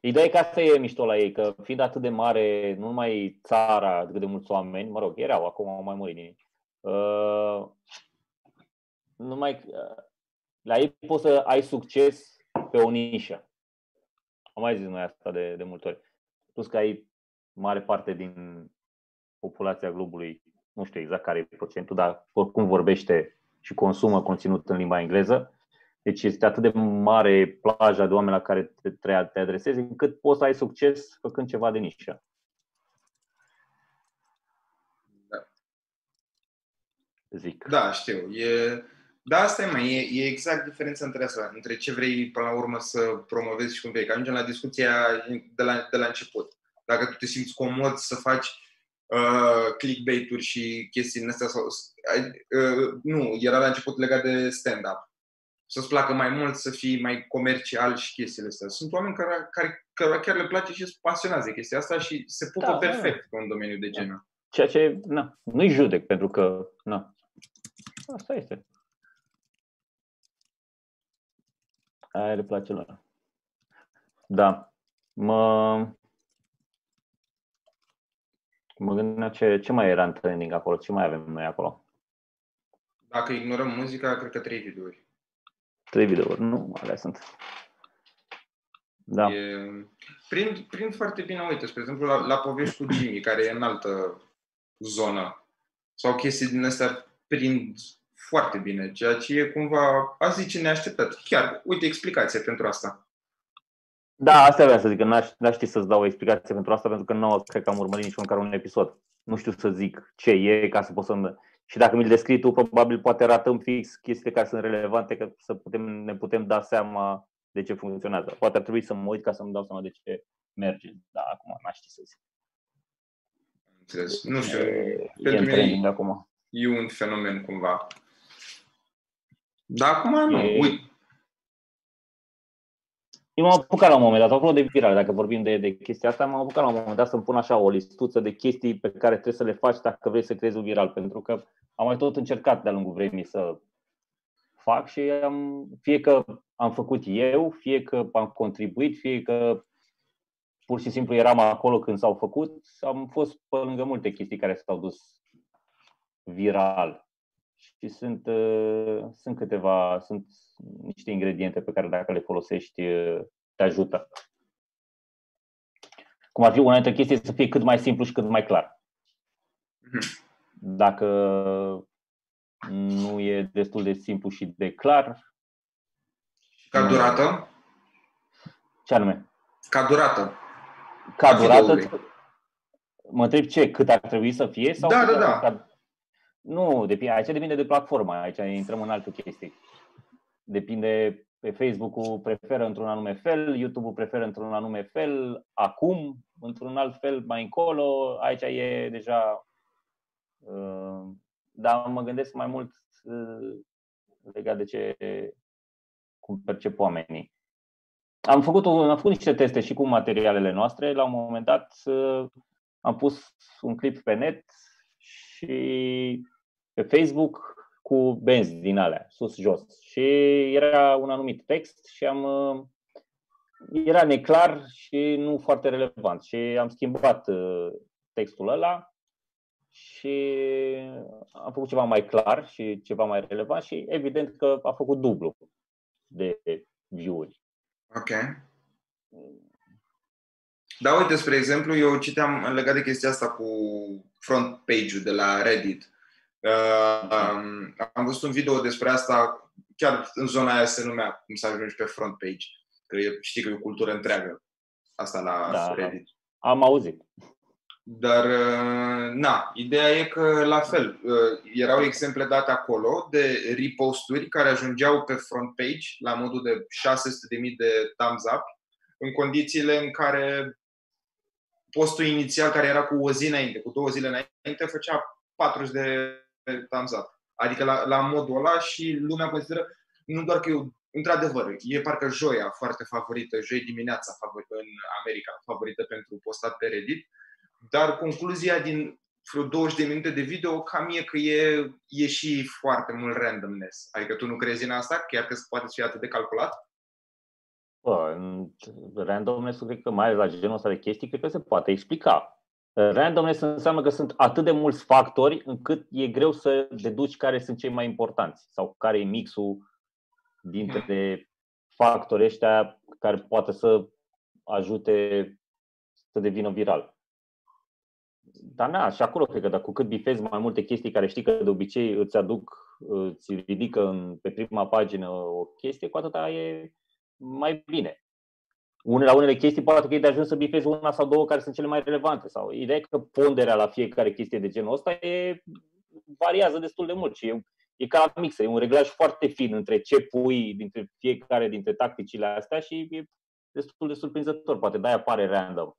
Ideea e că asta e mișto la ei, că fiind atât de mare, nu numai țara, atât de mulți oameni, mă rog, erau, acum au mai murit din ei. Uh, numai uh, la ei poți să ai succes pe o nișă. Am mai zis noi asta de, de multe ori. Plus că ai mare parte din populația globului, nu știu exact care e procentul, dar oricum vorbește și consumă conținut în limba engleză. Deci este atât de mare plaja de oameni la care te, te te adresezi, încât poți să ai succes făcând ceva de nișă. Da. Zic. Da, știu. E... Da, asta e, mai e, e exact diferența între asta, între ce vrei până la urmă să promovezi și cum vrei. Că ajungem la discuția de la, de la început. Dacă tu te simți comod să faci uh, clickbait-uri și chestii din astea, sau, uh, nu, era la început legat de stand-up. Să-ți placă mai mult, să fii mai comercial și chestiile astea. Sunt oameni care, care, care chiar le place și sunt pasionați de chestia asta și se pupă Da, da, perfect pe un domeniu de genul. Ceea ce, na, nu-i judec, pentru că, na, asta este. Aia le place lor. Da. Mă, mă gândeam ce, ce mai era în trending acolo, ce mai avem noi acolo. Dacă ignorăm muzica, cred că trei videouri. Trei videouri, nu, alea sunt. Da. E, prind, prind foarte bine, uite, spre exemplu, la, la povești cu Jimmy, care e în altă zonă. Sau chestii din astea prind foarte bine, ceea ce e cumva, a zice, neașteptat. Chiar, uite, explicație pentru asta. Da, asta vreau să zic, că n-aș, n-aș ști să-ți dau o explicație pentru asta, pentru că nu cred că am urmărit nici măcar un episod. Nu știu să zic ce e, ca să pot să Și dacă mi-l descrii tu, probabil poate ratăm fix chestiile care sunt relevante, ca să putem, ne putem da seama de ce funcționează. Poate ar trebui să mă uit ca să-mi dau seama de ce merge. Da, acum n-aș ști să zic. Înțeles. Nu știu, E, e pentru în trending mine acum. e un fenomen cumva. Dar acum nu, E- uite, Eu m-am apucat la un moment dat, apropo de viral, dacă vorbim de, de chestia asta, m-am apucat la un moment dat să-mi pun așa o listuță de chestii pe care trebuie să le faci dacă vrei să creezi un viral, pentru că am mai tot încercat de-a lungul vremii să fac și am, fie că am făcut eu, fie că am contribuit, fie că pur și simplu eram acolo când s-au făcut, am fost pe lângă multe chestii care s-au dus viral. Și sunt, uh, sunt câteva, sunt niște ingrediente pe care dacă le folosești uh, te ajută. Cum ar fi una dintre chestii să fie cât mai simplu și cât mai clar. Mhm. Dacă nu e destul de simplu și de clar. Ca durată? Ce anume? Ca durată. Ca durată? Mă întreb ce? Cât ar trebui să fie? Sau da, da, da. Ca... Nu, depinde, aici depinde de platformă, aici intrăm în alte chestii. Depinde, pe Facebook-ul preferă într-un anume fel, YouTube-ul preferă într-un anume fel, acum, într-un alt fel mai încolo, aici e deja uh, dar mă gândesc mai mult uh, legat de ce cum percep oamenii. Am făcut, am făcut niște teste și cu materialele noastre. La un moment dat uh, am pus un clip pe net și pe Facebook cu benzi din alea, sus-jos. Și era un anumit text și am uh, era neclar și nu foarte relevant. Și am schimbat textul ăla și am făcut ceva mai clar și ceva mai relevant și evident că a făcut dublu de view-uri. Ok. Da, uite, spre exemplu, eu citeam legat de chestia asta cu front page-ul de la Reddit. Uh, um, am văzut un video despre asta, chiar în zona aia se numea cum să ajungi pe front page. Că e, știi că e o cultură întreagă asta la da, Reddit. Am auzit. Dar, uh, na, ideea e că, la fel, uh, erau exemple date acolo de reposturi care ajungeau pe front page la modul de 600.000 de thumbs up, în condițiile în care postul inițial, care era cu o zi înainte, cu două zile înainte, făcea 40 de thumbs up. Adică la, la modul ăla și lumea consideră nu doar că e într-adevăr, e parcă joia foarte favorită, joi dimineața favorită în America, favorită pentru postat pe Reddit, dar concluzia din vreo 20 de minute de video cam e că e, e și foarte mult randomness. Adică tu nu crezi în asta? Chiar că poate fi atât de calculat? Bă, randomness cred că mai ales la genul ăsta de chestii, cred că se poate explica. Randomness înseamnă că sunt atât de mulți factori încât e greu să deduci care sunt cei mai importanți sau care e mixul dintre factorii ăștia care poate să ajute să devină viral. Dar na, și acolo cred că dacă cu cât bifezi mai multe chestii care știi că de obicei îți aduc, îți ridică în, pe prima pagină o chestie, cu atâta e mai bine. Unele la unele chestii poate că e de ajuns să bifezi una sau două care sunt cele mai relevante. Sau ideea e că ponderea la fiecare chestie de genul ăsta e, variază destul de mult și e, e ca la mixă, e un reglaj foarte fin între ce pui dintre fiecare dintre tacticile astea și e destul de surprinzător. Poate de-aia apare random.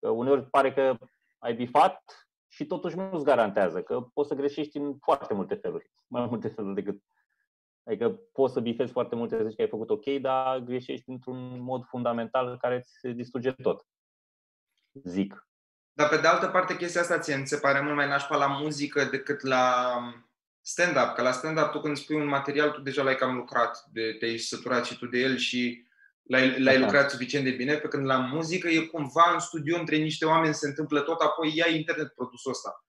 Că uneori pare că ai bifat și totuși nu-ți garantează că poți să greșești în foarte multe feluri, mai multe feluri decât. Adică poți să bifezi foarte multe, să zici că ai făcut ok, dar greșești într-un mod fundamental care îți distruge tot. Zic. Dar pe de altă parte, chestia asta ție mi se pare mult mai nașpa la muzică decât la stand-up. Că la stand-up tu când spui un material, tu deja l-ai cam lucrat, de, te-ai săturat și tu de el și l-ai, l-ai lucrat suficient de bine, pe când la muzică e cumva în studio între niște oameni se întâmplă tot, apoi ia internet produsul ăsta.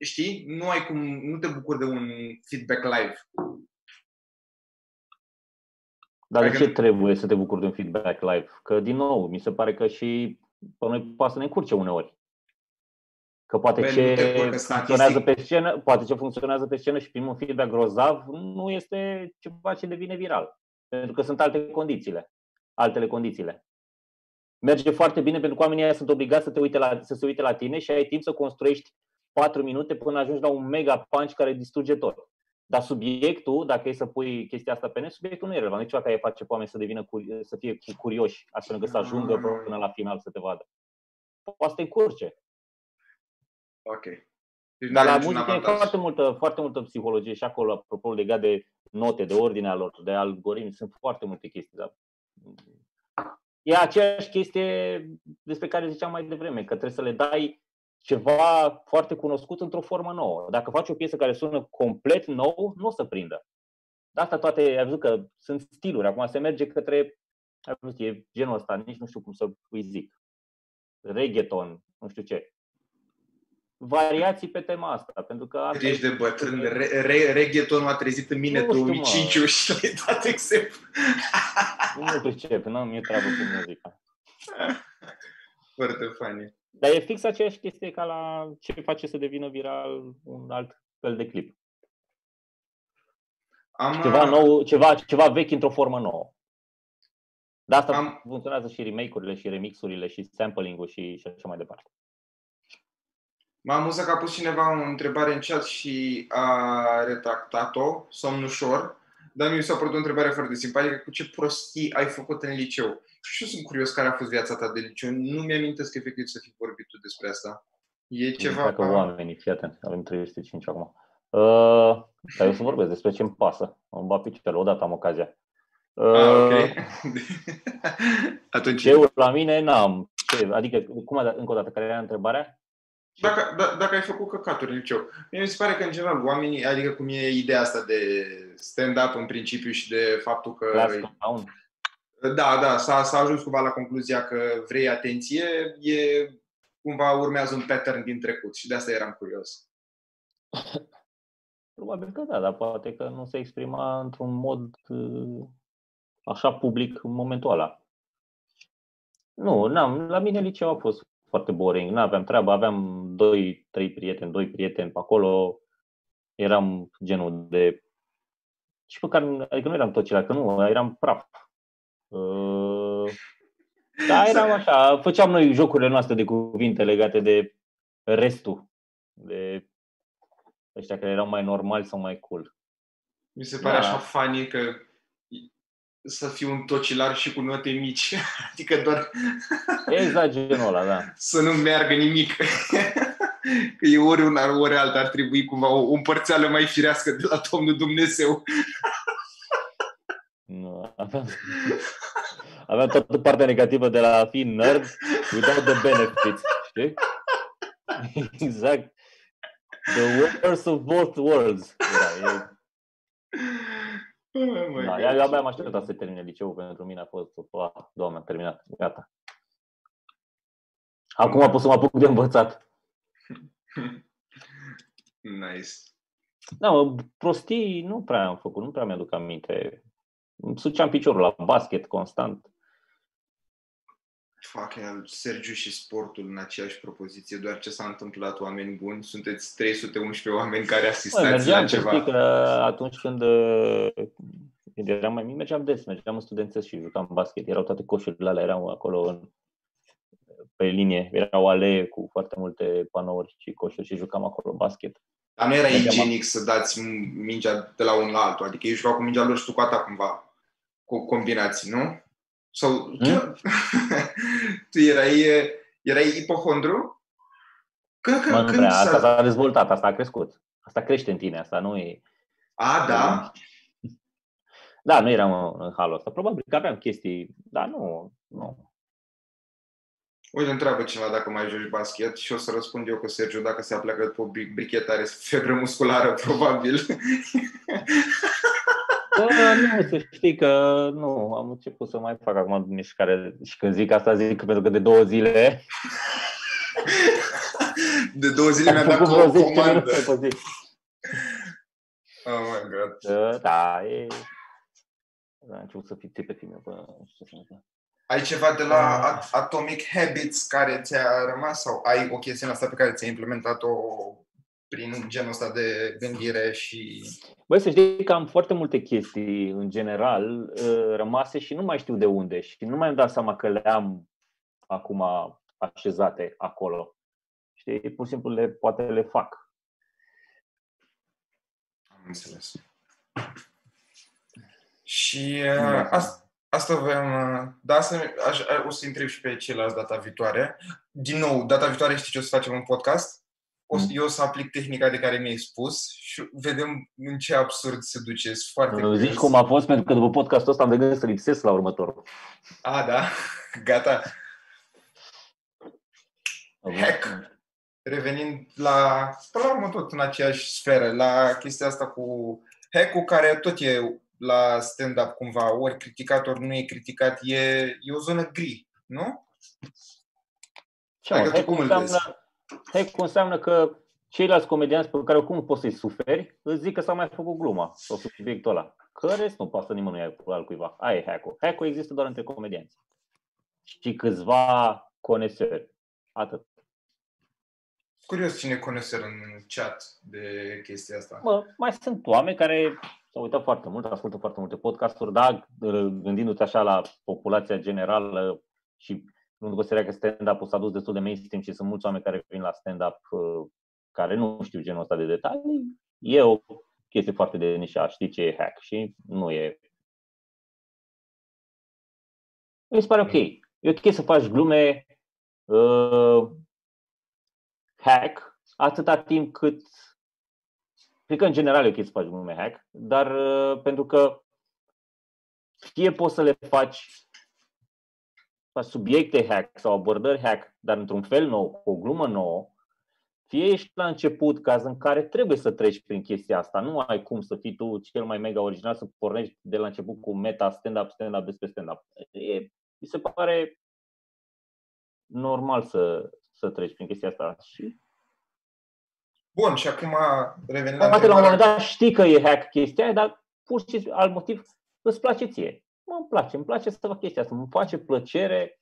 Știi? Nu ai cum, nu te bucuri de un feedback live. Dar de ce trebuie să te bucuri de un feedback live? Că, din nou, mi se pare că și pe noi poate să ne încurce uneori. Că poate Bine, ce funcționează pe scenă, poate ce funcționează pe scenă și primul feedback grozav nu este ceva ce devine viral. Pentru că sunt alte condițiile. Altele condițiile. Merge foarte bine pentru că oamenii aia sunt obligați să, te uite la, să se uite la tine și ai timp să construiești 4 minute până ajungi la un mega punch care distruge tot. Dar subiectul, dacă e să pui chestia asta pe net, subiectul nu e relevant. Nici care face pe oameni să devină să fie curioși, astfel încât să ajungă până la final să te vadă. Poate să te încurce. Ok. Deci Dar la muzică e foarte multă, foarte multă psihologie și acolo, apropo legat de note, de ordinea lor, de algoritmi, sunt foarte multe chestii. Dar e aceeași chestie despre care ziceam mai devreme, că trebuie să le dai ceva foarte cunoscut într-o formă nouă. Dacă faci o piesă care sună complet nou, nu o să prindă. De asta toate, ai văzut că sunt stiluri. Acum se merge către, ai văzut, e genul ăsta, nici nu știu cum să îi zic. Reggaeton, nu știu ce. Variații pe tema asta, pentru că... Asta Ești de bătrân, re, re, reggaetonul a trezit în mine Nu știu, 2005 și le-ai dat exemplu. Nu pricep, nu mi-e treabă cu muzica. Foarte funny. Dar e fix aceeași chestie ca la ce face să devină viral un alt fel de clip. Am, Ceva nou, ceva, ceva vechi într-o formă nouă. De asta Am- funcționează și remake-urile, și remixurile, și sampling-ul și, și așa mai departe. M-a amuzat că a pus cineva o întrebare în chat și a retractat-o, somn ușor, dar mi s-a părut o întrebare foarte simpatică, cu ce prostii ai făcut în liceu? Și eu sunt curios care a fost viața ta de liceu. Nu mi-amintesc efectiv să fi vorbit tu despre asta. E ceva... Dacă oamenii, fii atent, avem 305 acum. Uh, dar eu să vorbesc despre ce îmi pasă. Îmi bat picioarele, odată am ocazia. Uh, Ah, ok. Atunci, Eu la mine n-am. Ce, adică, cum, a- încă o dată, care era întrebarea? Dacă, da, dacă ai făcut căcaturi în liceu, mie mi se pare că, în general, oamenii, adică cum e ideea asta de stand-up în principiu și de faptul că Class clown? Da, da, s-a, s-a ajuns cumva la concluzia că vrei atenție, e cumva urmează un pattern din trecut și de asta eram curios. Probabil că da, dar poate că nu se exprima într-un mod uh, așa public în momentul ăla. Nu, n-am, la mine liceu a fost foarte boring, nu aveam treabă, aveam doi, trei prieteni, doi prieteni pe acolo, eram genul de... Și pe care, adică nu eram tot ceilalți, că nu, eram praf. Uh, da, eram așa, făceam noi jocurile noastre de cuvinte legate de restul, de ăștia care erau mai normali sau mai cool. Mi se pare Da. așa funny că să fiu un tocilar și cu note mici, adică doar Exact genul ăla, da. să nu meargă nimic. Că e ori una, ori alta, ar trebui cumva o, o împărțeală mai firească de la Domnul Dumnezeu. Nu, aveam, aveam toată partea negativă de la a fi nerd without the benefits, știi? Exact. The worst of both worlds. Era, e, Oh my da, God. eu abia am așteptat să termine liceul, pentru mine a fost, ah, doamne, am terminat, gata. Acum pot să mă apuc de învățat. Nice. Da, mă, prostii nu prea am făcut, nu prea mi-aduc aminte. Îmi suceam piciorul la basket constant. Fuck, Sergiu și sportul în aceeași propoziție, doar ce s-a întâmplat, oameni buni, sunteți 311 oameni care Băi, asistați la mergeam, să ceva. știi că atunci când, uh, când eram mai mic, mergeam des, mergeam în studențesc și jucam basket. Erau toate coșurile alea, erau acolo în, pe linie, era o alee cu foarte multe panouri și coșuri și jucam acolo basket. Dar nu era Mergeam igienic să dați m- mingea de la unul la altul, adică ei jucau cu mingea lor și tu cu a ta cumva, cu combinații, nu? Sau chiar... tu erai, erai ipohondru? Că, că, Mă, nu când prea, s-a- asta s-a dezvoltat, asta a crescut. Asta crește în tine, asta nu e... A, da? Da, nu eram în- în halul ăsta. Probabil că aveam chestii, dar nu, nu. Uite, întreabă cineva dacă mai joci basket și o să răspund eu că Sergiu, dacă se apleacă pe o bri- brichetă, are febră musculară, probabil. Bă, nu, să știi că nu, am început să mai fac acum mișcare și când zic asta zic pentru că de două zile De două zile mi-a am dat făcut cu o vreo 10 comandă. minute pe zi. Oh my god. Uh, Da, e... A început să fii pe tine, bă, nu știu ce să zic. Ai ceva de la At- Atomic Habits care ți-a rămas sau ai o chestiune asta pe care ți-ai implementat-o prin genul ăsta de gândire și... Băi, să știi că am foarte multe chestii, în general, uh, rămase și nu mai știu de unde și nu mai îmi dau seama că le am acum așezate acolo. Știi, pur și simplu le, poate le fac. Am înțeles. Și Da. uh, asta, asta voiam... Uh, da, asta, aș, a- o să întreb și pe ceilalți data viitoare. Din nou, data viitoare știi ce o să facem un podcast? O, să- Mm. eu o să aplic tehnica de care mi-ai spus și vedem în ce absurd se duce. Sunt foarte Uh, curios. Zici cum a fost, pentru că după podcastul ăsta am de gând să lipsesc la următorul. A, da? Gata. Hack. Revenind la, până la urmă tot în aceeași sferă, la chestia asta cu hack care tot e la stand-up cumva, ori criticat, ori nu e criticat, e, e o zonă gri, nu? Ce adică hack cum înseamnă, hack înseamnă că ceilalți comedianți pe care oricum nu poți să-i suferi, îți zic că s-a mai făcut gluma sau subiectul ăla. Că rest nu pasă nimănui altcuiva. Aia e hack-ul. Hack-ul există doar între comedianți. Și câțiva coneseri. Atât. Curios cine coneseri în chat de chestia asta. Mă, mai sunt oameni care s-au uitat foarte mult, ascultă foarte multe podcasturi, dar gândindu-te așa la populația generală și nu considerea că stand-up-ul s-a dus destul de mainstream și sunt mulți oameni care vin la stand-up uh, care nu știu genul ăsta de detalii, e o chestie foarte de nișa, știi ce e hack și nu e... Mi se pare ok. E ok să faci glume uh, hack atâta timp cât Cred că în general e ok să faci glume hack, dar uh, pentru că fie poți să le faci, faci subiecte hack sau abordări hack, dar într-un fel nou, cu o glumă nouă, fie ești la început, caz în care trebuie să treci prin chestia asta. Nu ai cum să fii tu cel mai mega original, să pornești de la început cu meta stand-up, stand-up despre stand-up. E, mi se pare normal să, să treci prin chestia asta. Și... Bun, și acum revenim la Poate la un moment dat știi că e hack chestia aia, dar pur și simplu, alt motiv, îți place ție. Mă, îmi place, îmi place să fac chestia asta, îmi face plăcere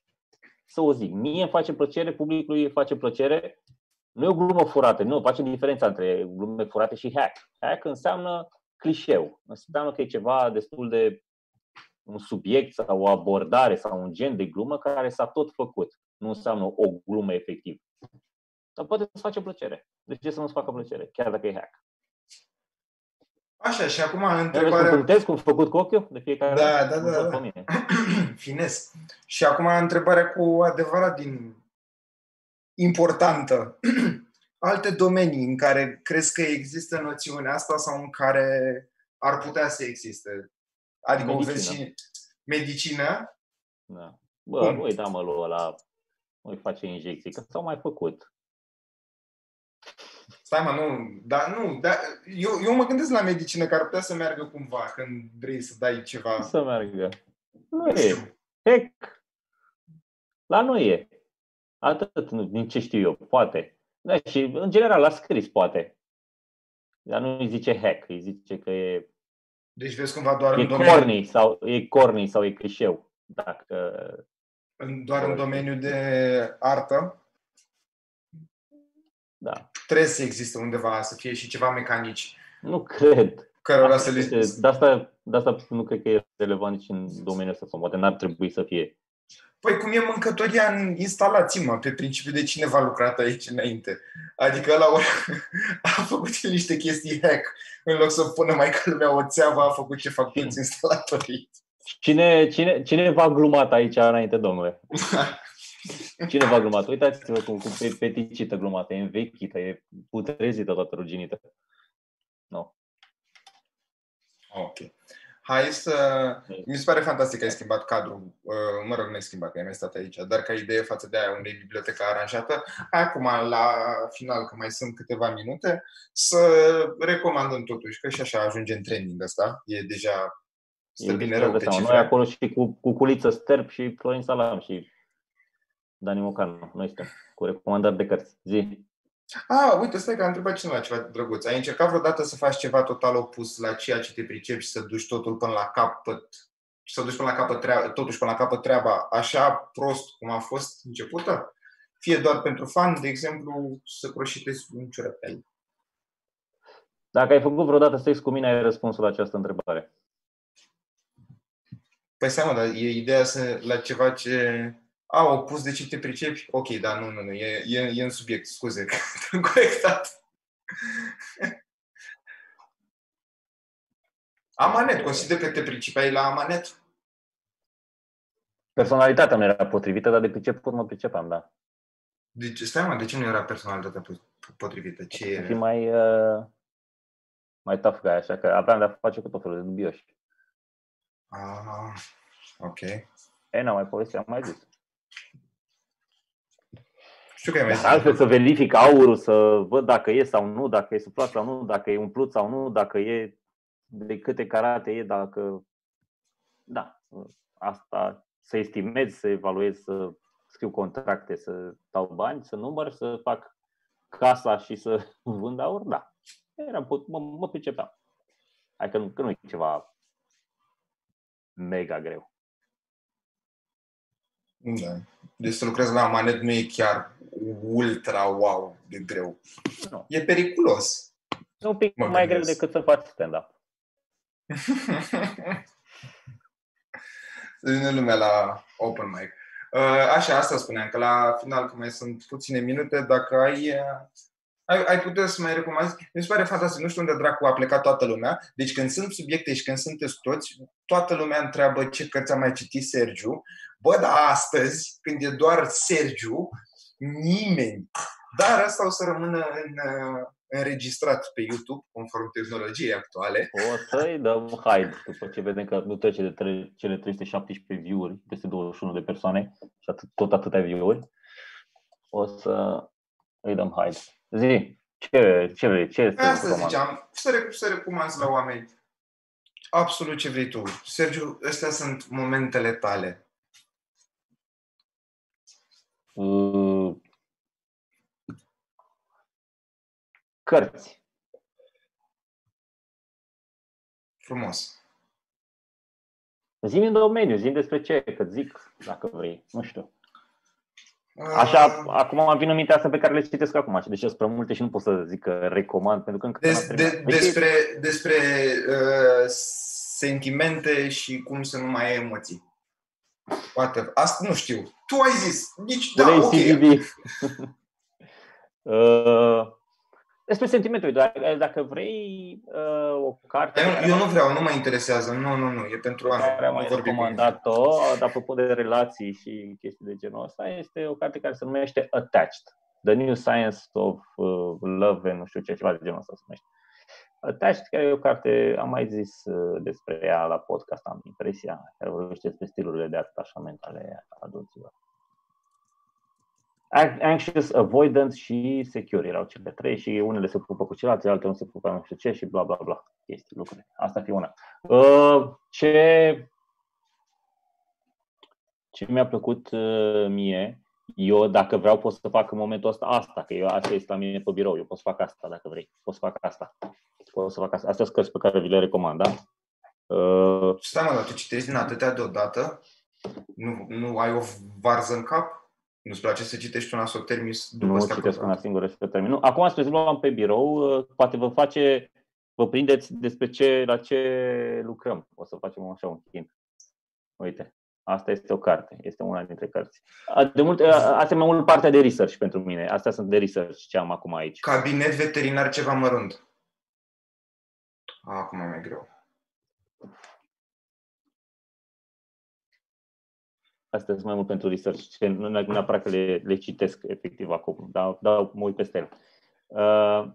să o zic. Mie îmi face plăcere, publicului îi face plăcere nu e o glumă furată, nu, facem diferența între glume furate și hack. Hack înseamnă clișeu, înseamnă că e ceva destul de un subiect sau o abordare sau un gen de glumă care s-a tot făcut. Nu înseamnă o glumă efectiv. Dar poate să face plăcere. De ce să nu-ți facă plăcere, chiar dacă e hack? Așa, și acum întrebarea... Vedeți cum făcut cu ochiul de fiecare da, Da, da, da. da. Finesc. Și acum întrebarea cu adevărat din importantă. Alte domenii în care crezi că există noțiunea asta sau în care ar putea să existe? Adică medicină. o vezi și medicină? Da. Bă, Cum? voi da mă lui ăla, voi face injecții, că s-au mai făcut. Stai mă, nu, dar nu, dar eu, eu mă gândesc la medicină care ar putea să meargă cumva când vrei să dai ceva. Să meargă. Nu, nu e. Hec. La noi e. Atât din ce știu eu, poate. Da, și în general la scris poate. Dar nu îi zice hack, îi zice că e... Deci vezi cumva doar e în domeniul... Corny sau, e corny sau e clișeu. Dacă... În, doar în domeniul de artă? Da. Trebuie să existe undeva, să fie și ceva mecanici. Nu cred. Cărora să le... De asta, de asta nu cred că e relevant nici în domeniul ăsta, sau poate n-ar trebui să fie. Păi cum e mâncătoria în instalații, mă, pe principiu de cineva a lucrat aici înainte. Adică la a făcut niște chestii hack. În loc să pună mai ca lumea o țeavă, a făcut ce fac toți instalatorii. Cine, cine, cine v-a glumat aici înainte, domnule? Cine v-a glumat? Uitați-vă cum, cum pe peticită glumată, e învechită, e putrezită toată ruginită. No. Ok. Hai să... Mi se pare fantastic că ai schimbat cadrul. Uh, mă rog, nu ai schimbat, că ai mai stat aici, dar ca idee față de aia unde e biblioteca aranjată. Acum, la final, că mai sunt câteva minute, să recomandăm totuși, că și așa ajunge în trending ăsta. E deja stă e bine rău pe Noi acolo și cu, cu Culiță Sterp și Florin Salam și Dani Mocanu. Noi suntem cu recomandări de cărți. Zi. Ah, uite, stai că a întrebat cineva ceva drăguț. Ai încercat vreodată să faci ceva total opus la ceea ce te pricepi și să duci totul până la capăt și să duci până la capăt treaba, totuși până la capăt treaba așa prost cum a fost începută? Fie doar pentru fan, de exemplu, să croșitezi un ciorapel. Dacă ai făcut vreodată sex cu mine, ai răspunsul la această întrebare. Păi seama, dar e ideea să, la ceva ce a, opus de ce te pricepi? Ok, da, nu, nu, nu, e, e, e în subiect, scuze, că am corectat. Amanet, consider că te principai la Amanet? Personalitatea nu era potrivită, dar de priceput mă pricepam, da. Deci, stai mă, de ce nu era personalitatea potrivită? Ce era? Și mai, uh, mai tough guy, așa că aveam de-a face cu tot felul de dubioși. Ah, ok. E, n-am mai povestit, am mai zis. Știu că ai mai zis. Altfel să verific aurul, să văd dacă e sau nu, dacă e suflat sau nu, dacă e umplut sau nu, dacă e de câte karate e, dacă, da, asta să estimez, să evaluez, să scriu contracte, să dau bani, să număr, să fac casa și să vând aur, da. Era, mă, mă pricepeam. Hai că nu, că nu e ceva mega greu. Da. Deci să lucrezi la manet nu e chiar ultra wow de greu. Nu. E periculos. E un pic Mă mai greu gândesc. decât să faci stand-up. Să vină lumea la open mic. Uh, Așa, asta spuneam, că la final, că mai sunt puține minute, dacă ai, uh, ai, ai putea să mai recomanzi. Mi se pare fantastic, nu știu unde dracu a plecat toată lumea. Deci când sunt subiecte și când sunteți toți, toată lumea întreabă ce cărți a mai citit Sergiu. Bă, dar astăzi, când e doar Sergiu, nimeni. Dar asta o să rămână în, uh, înregistrat pe YouTube, conform tehnologiei actuale. O să-i dăm hide după ce vedem că nu trece de tre- cele 317 view-uri, peste 21 de persoane și atât, tot atâtea view-uri. O să îi dăm hide. Zi, ce, ce vrei? Ce este Asta roman? ziceam, să, rec- să recomanzi la oameni absolut ce vrei tu. Sergiu, astea sunt momentele tale. Uh, Cărți. Frumos. Zi în domeniu, zi despre ce, că zic, dacă vrei, nu știu. Uh, Așa, acum îmi vin în minte asta pe care le citesc acum, deci sunt prea multe și nu pot să zic că recomand, pentru că încă Des, n-am de, terminat. Deci, despre despre uh, sentimente și cum să nu mai ai emoții. Poate. Asta nu știu. Tu ai zis. Nici, da, vrei ok. CBD. uh, despre sentimentul, dacă, dacă vrei uh, o carte pe Eu, care eu nu vreau, nu mă interesează. Nu, nu, nu. E pentru care oameni. am Nu mai vorbim cu mine. recomandat-o, apropo de relații și chestii de genul ăsta, este o carte care se numește Attached. The New Science of uh, Love and nu știu ce, ceva de genul ăsta se numește. Attached, care e o carte, am mai zis uh, despre ea la podcast, am impresia, care vorbește despre stilurile de atașament ale adulților. An- Anxious, avoidant și secure erau cele trei și unele se pupă cu celelalte, altele nu se pupă nu știu ce și bla bla bla chestii, lucruri. Asta fi una. Uh, Ce, ce mi-a plăcut uh, mie, eu dacă vreau pot să fac în momentul ăsta asta, că eu asta este la mine pe birou, eu pot să fac asta dacă vrei, pot să fac asta. Pot să fac asta. Astea sunt cărți pe care vi le recomand, da? Uh, Stai mă, dar tu citești din atâtea deodată? Nu, nu ai o varză în cap? Nu-ți place să citești una să o termini după nu să te citesc apuci? una singură și pe termin. Nu. Acum, spre exemplu, am pe birou, uh, poate vă face, vă prindeți despre ce, la ce lucrăm. O să facem așa un hint. Uite, asta este o carte, este una dintre cărți. A, De mult, a, asta e mai mult partea de research pentru mine. Astea sunt de research ce am acum aici. Cabinet veterinar ceva mărunt. Acum e mai greu. Astea sunt mai mult pentru research, ce nu nu neapărat că le, le citesc efectiv acum, dar, dar mă uit peste ele. Uh,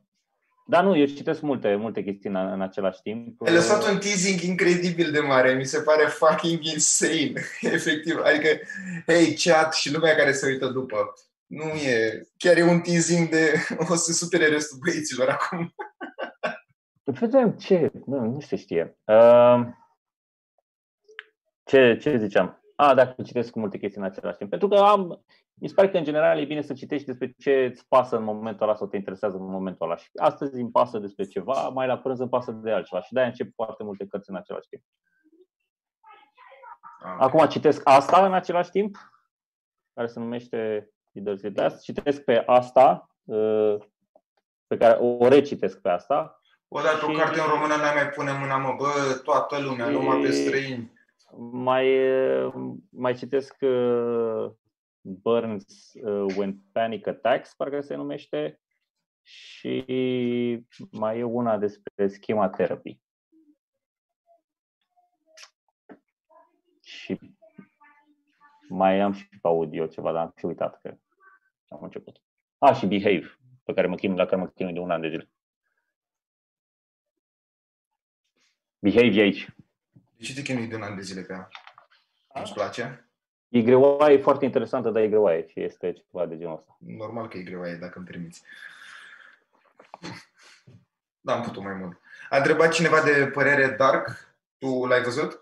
da, nu, eu citesc multe, multe chestii în, în același timp. Ai lăsat un teasing incredibil de mare, mi se pare fucking insane, efectiv. Adică, hey, chat și lumea care se uită după. Nu e, chiar e un teasing de o să supere restul băieților acum. Vedem ce, nu, nu se știe. Uh, ce, ce ziceam? A, dacă citesc multe chestii în același timp. Pentru că am, mi se pare că în general e bine să citești despre ce îți pasă în momentul ăla sau te interesează în momentul ăla. Și astăzi îmi pasă despre ceva, mai la prânz îmi pasă de altceva. Și de-aia încep foarte multe cărți în același timp. Acum citesc asta în același timp, care se numește Leaders Lead Last. Citesc pe asta, uh, pe care o recitesc pe asta. Odată o Și- carte în română n-ai mai pune mâna, mă, bă, toată lumea, numai pe străini. Mai, uh, mai citesc uh, Burns uh, When Panic Attacks, parcă se numește, și mai e una despre schema therapy. Și mai am și pe audio ceva, dar am și uitat că am început. A, și Behave, pe care mă chinui, la care mă chinui de un an de zile. Behave e aici. De ce te chinui de un an de zile pe ea? Nu-ți place? E greoaie, e foarte interesantă, dar e greoaie și este ceva de genul ăsta. Normal că e greu aia, dacă îmi permiți. Da, am putut mai mult. A întrebat cineva de părere Dark. Tu l-ai văzut?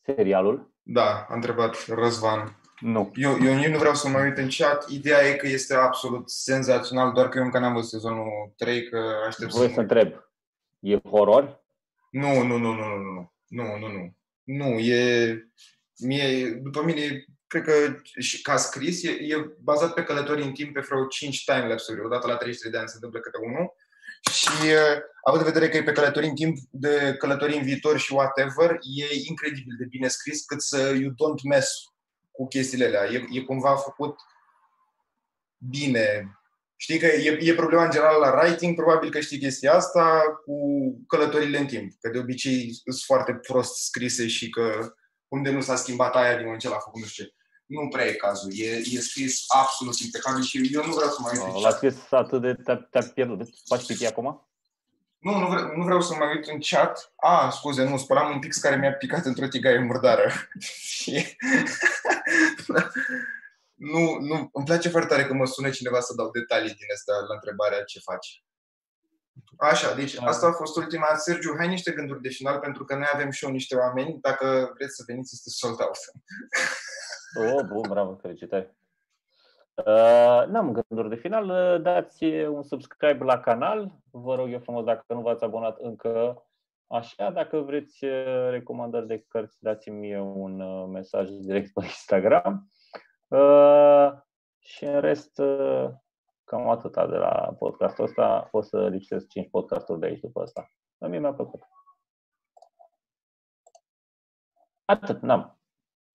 Serialul? Da, a întrebat Răzvan. Nu. Eu, eu nici nu vreau să mă uit în chat. Ideea e că este absolut senzațional, doar că eu încă n-am văzut sezonul 3, că aștept Voi să... să întreb. E horror? Nu, nu, nu, nu, nu, nu, nu, nu, nu. Nu, e, mie, după mine, cred că și ca scris, e, e bazat pe călătorii în timp pe vreo 5 timelapse-uri. Odată la 33 de ani se întâmplă câte unul. Și uh, având în vedere că e pe călătorii în timp, de călătorii în viitor și whatever, e incredibil de bine scris cât să you don't mess cu chestiile alea. E, e cumva făcut bine. Știi că e, e problema în general la writing, probabil că știi chestia asta, cu călătorile în timp. Că de obicei sunt foarte prost scrise și că unde nu s-a schimbat aia din moment ce l-a făcut, nu știu ce. Nu prea e cazul. E, e scris absolut impecabil și eu nu vreau să mai uit. în L-a chat. scris atât de... Te-a, te-a pierdut. Faci piti acum? Nu, nu vreau, nu vreau să mă uit în chat. A, scuze, nu, spălam un pix care mi-a picat într-o tigaie murdară. Și... nu, nu, îmi place foarte tare că mă sună cineva să dau detalii din asta la întrebarea ce faci. Așa, deci Da. asta a fost ultima. Sergiu, hai niște gânduri de final, pentru că noi avem și eu niște oameni. Dacă vreți să veniți, este sold out. Oh, bun, bravo, felicitări. Uh, n-am gânduri de final. Uh, Dați un subscribe la canal. Vă rog eu frumos, dacă nu v-ați abonat încă, așa. Dacă vreți uh, recomandări de cărți, dați-mi un uh, mesaj direct pe Instagram. Uh, și în rest, uh, cam atâta de la podcastul ăsta. O să lipsesc 5 podcasturi de aici după asta. La mie mi-a plăcut. Atât, n-am.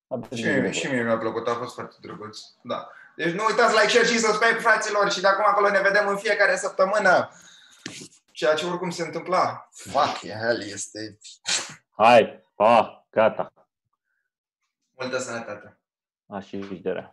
Atât Și de mie, bine. și mie mi-a plăcut, a fost foarte drăguț. Da. Deci nu uitați like, share și subscribe, fraților, și de acum acolo ne vedem în fiecare săptămână. Ceea ce oricum se întâmpla. Fuck, hell, este Hai, pa, gata. multă sănătate. آشیش داره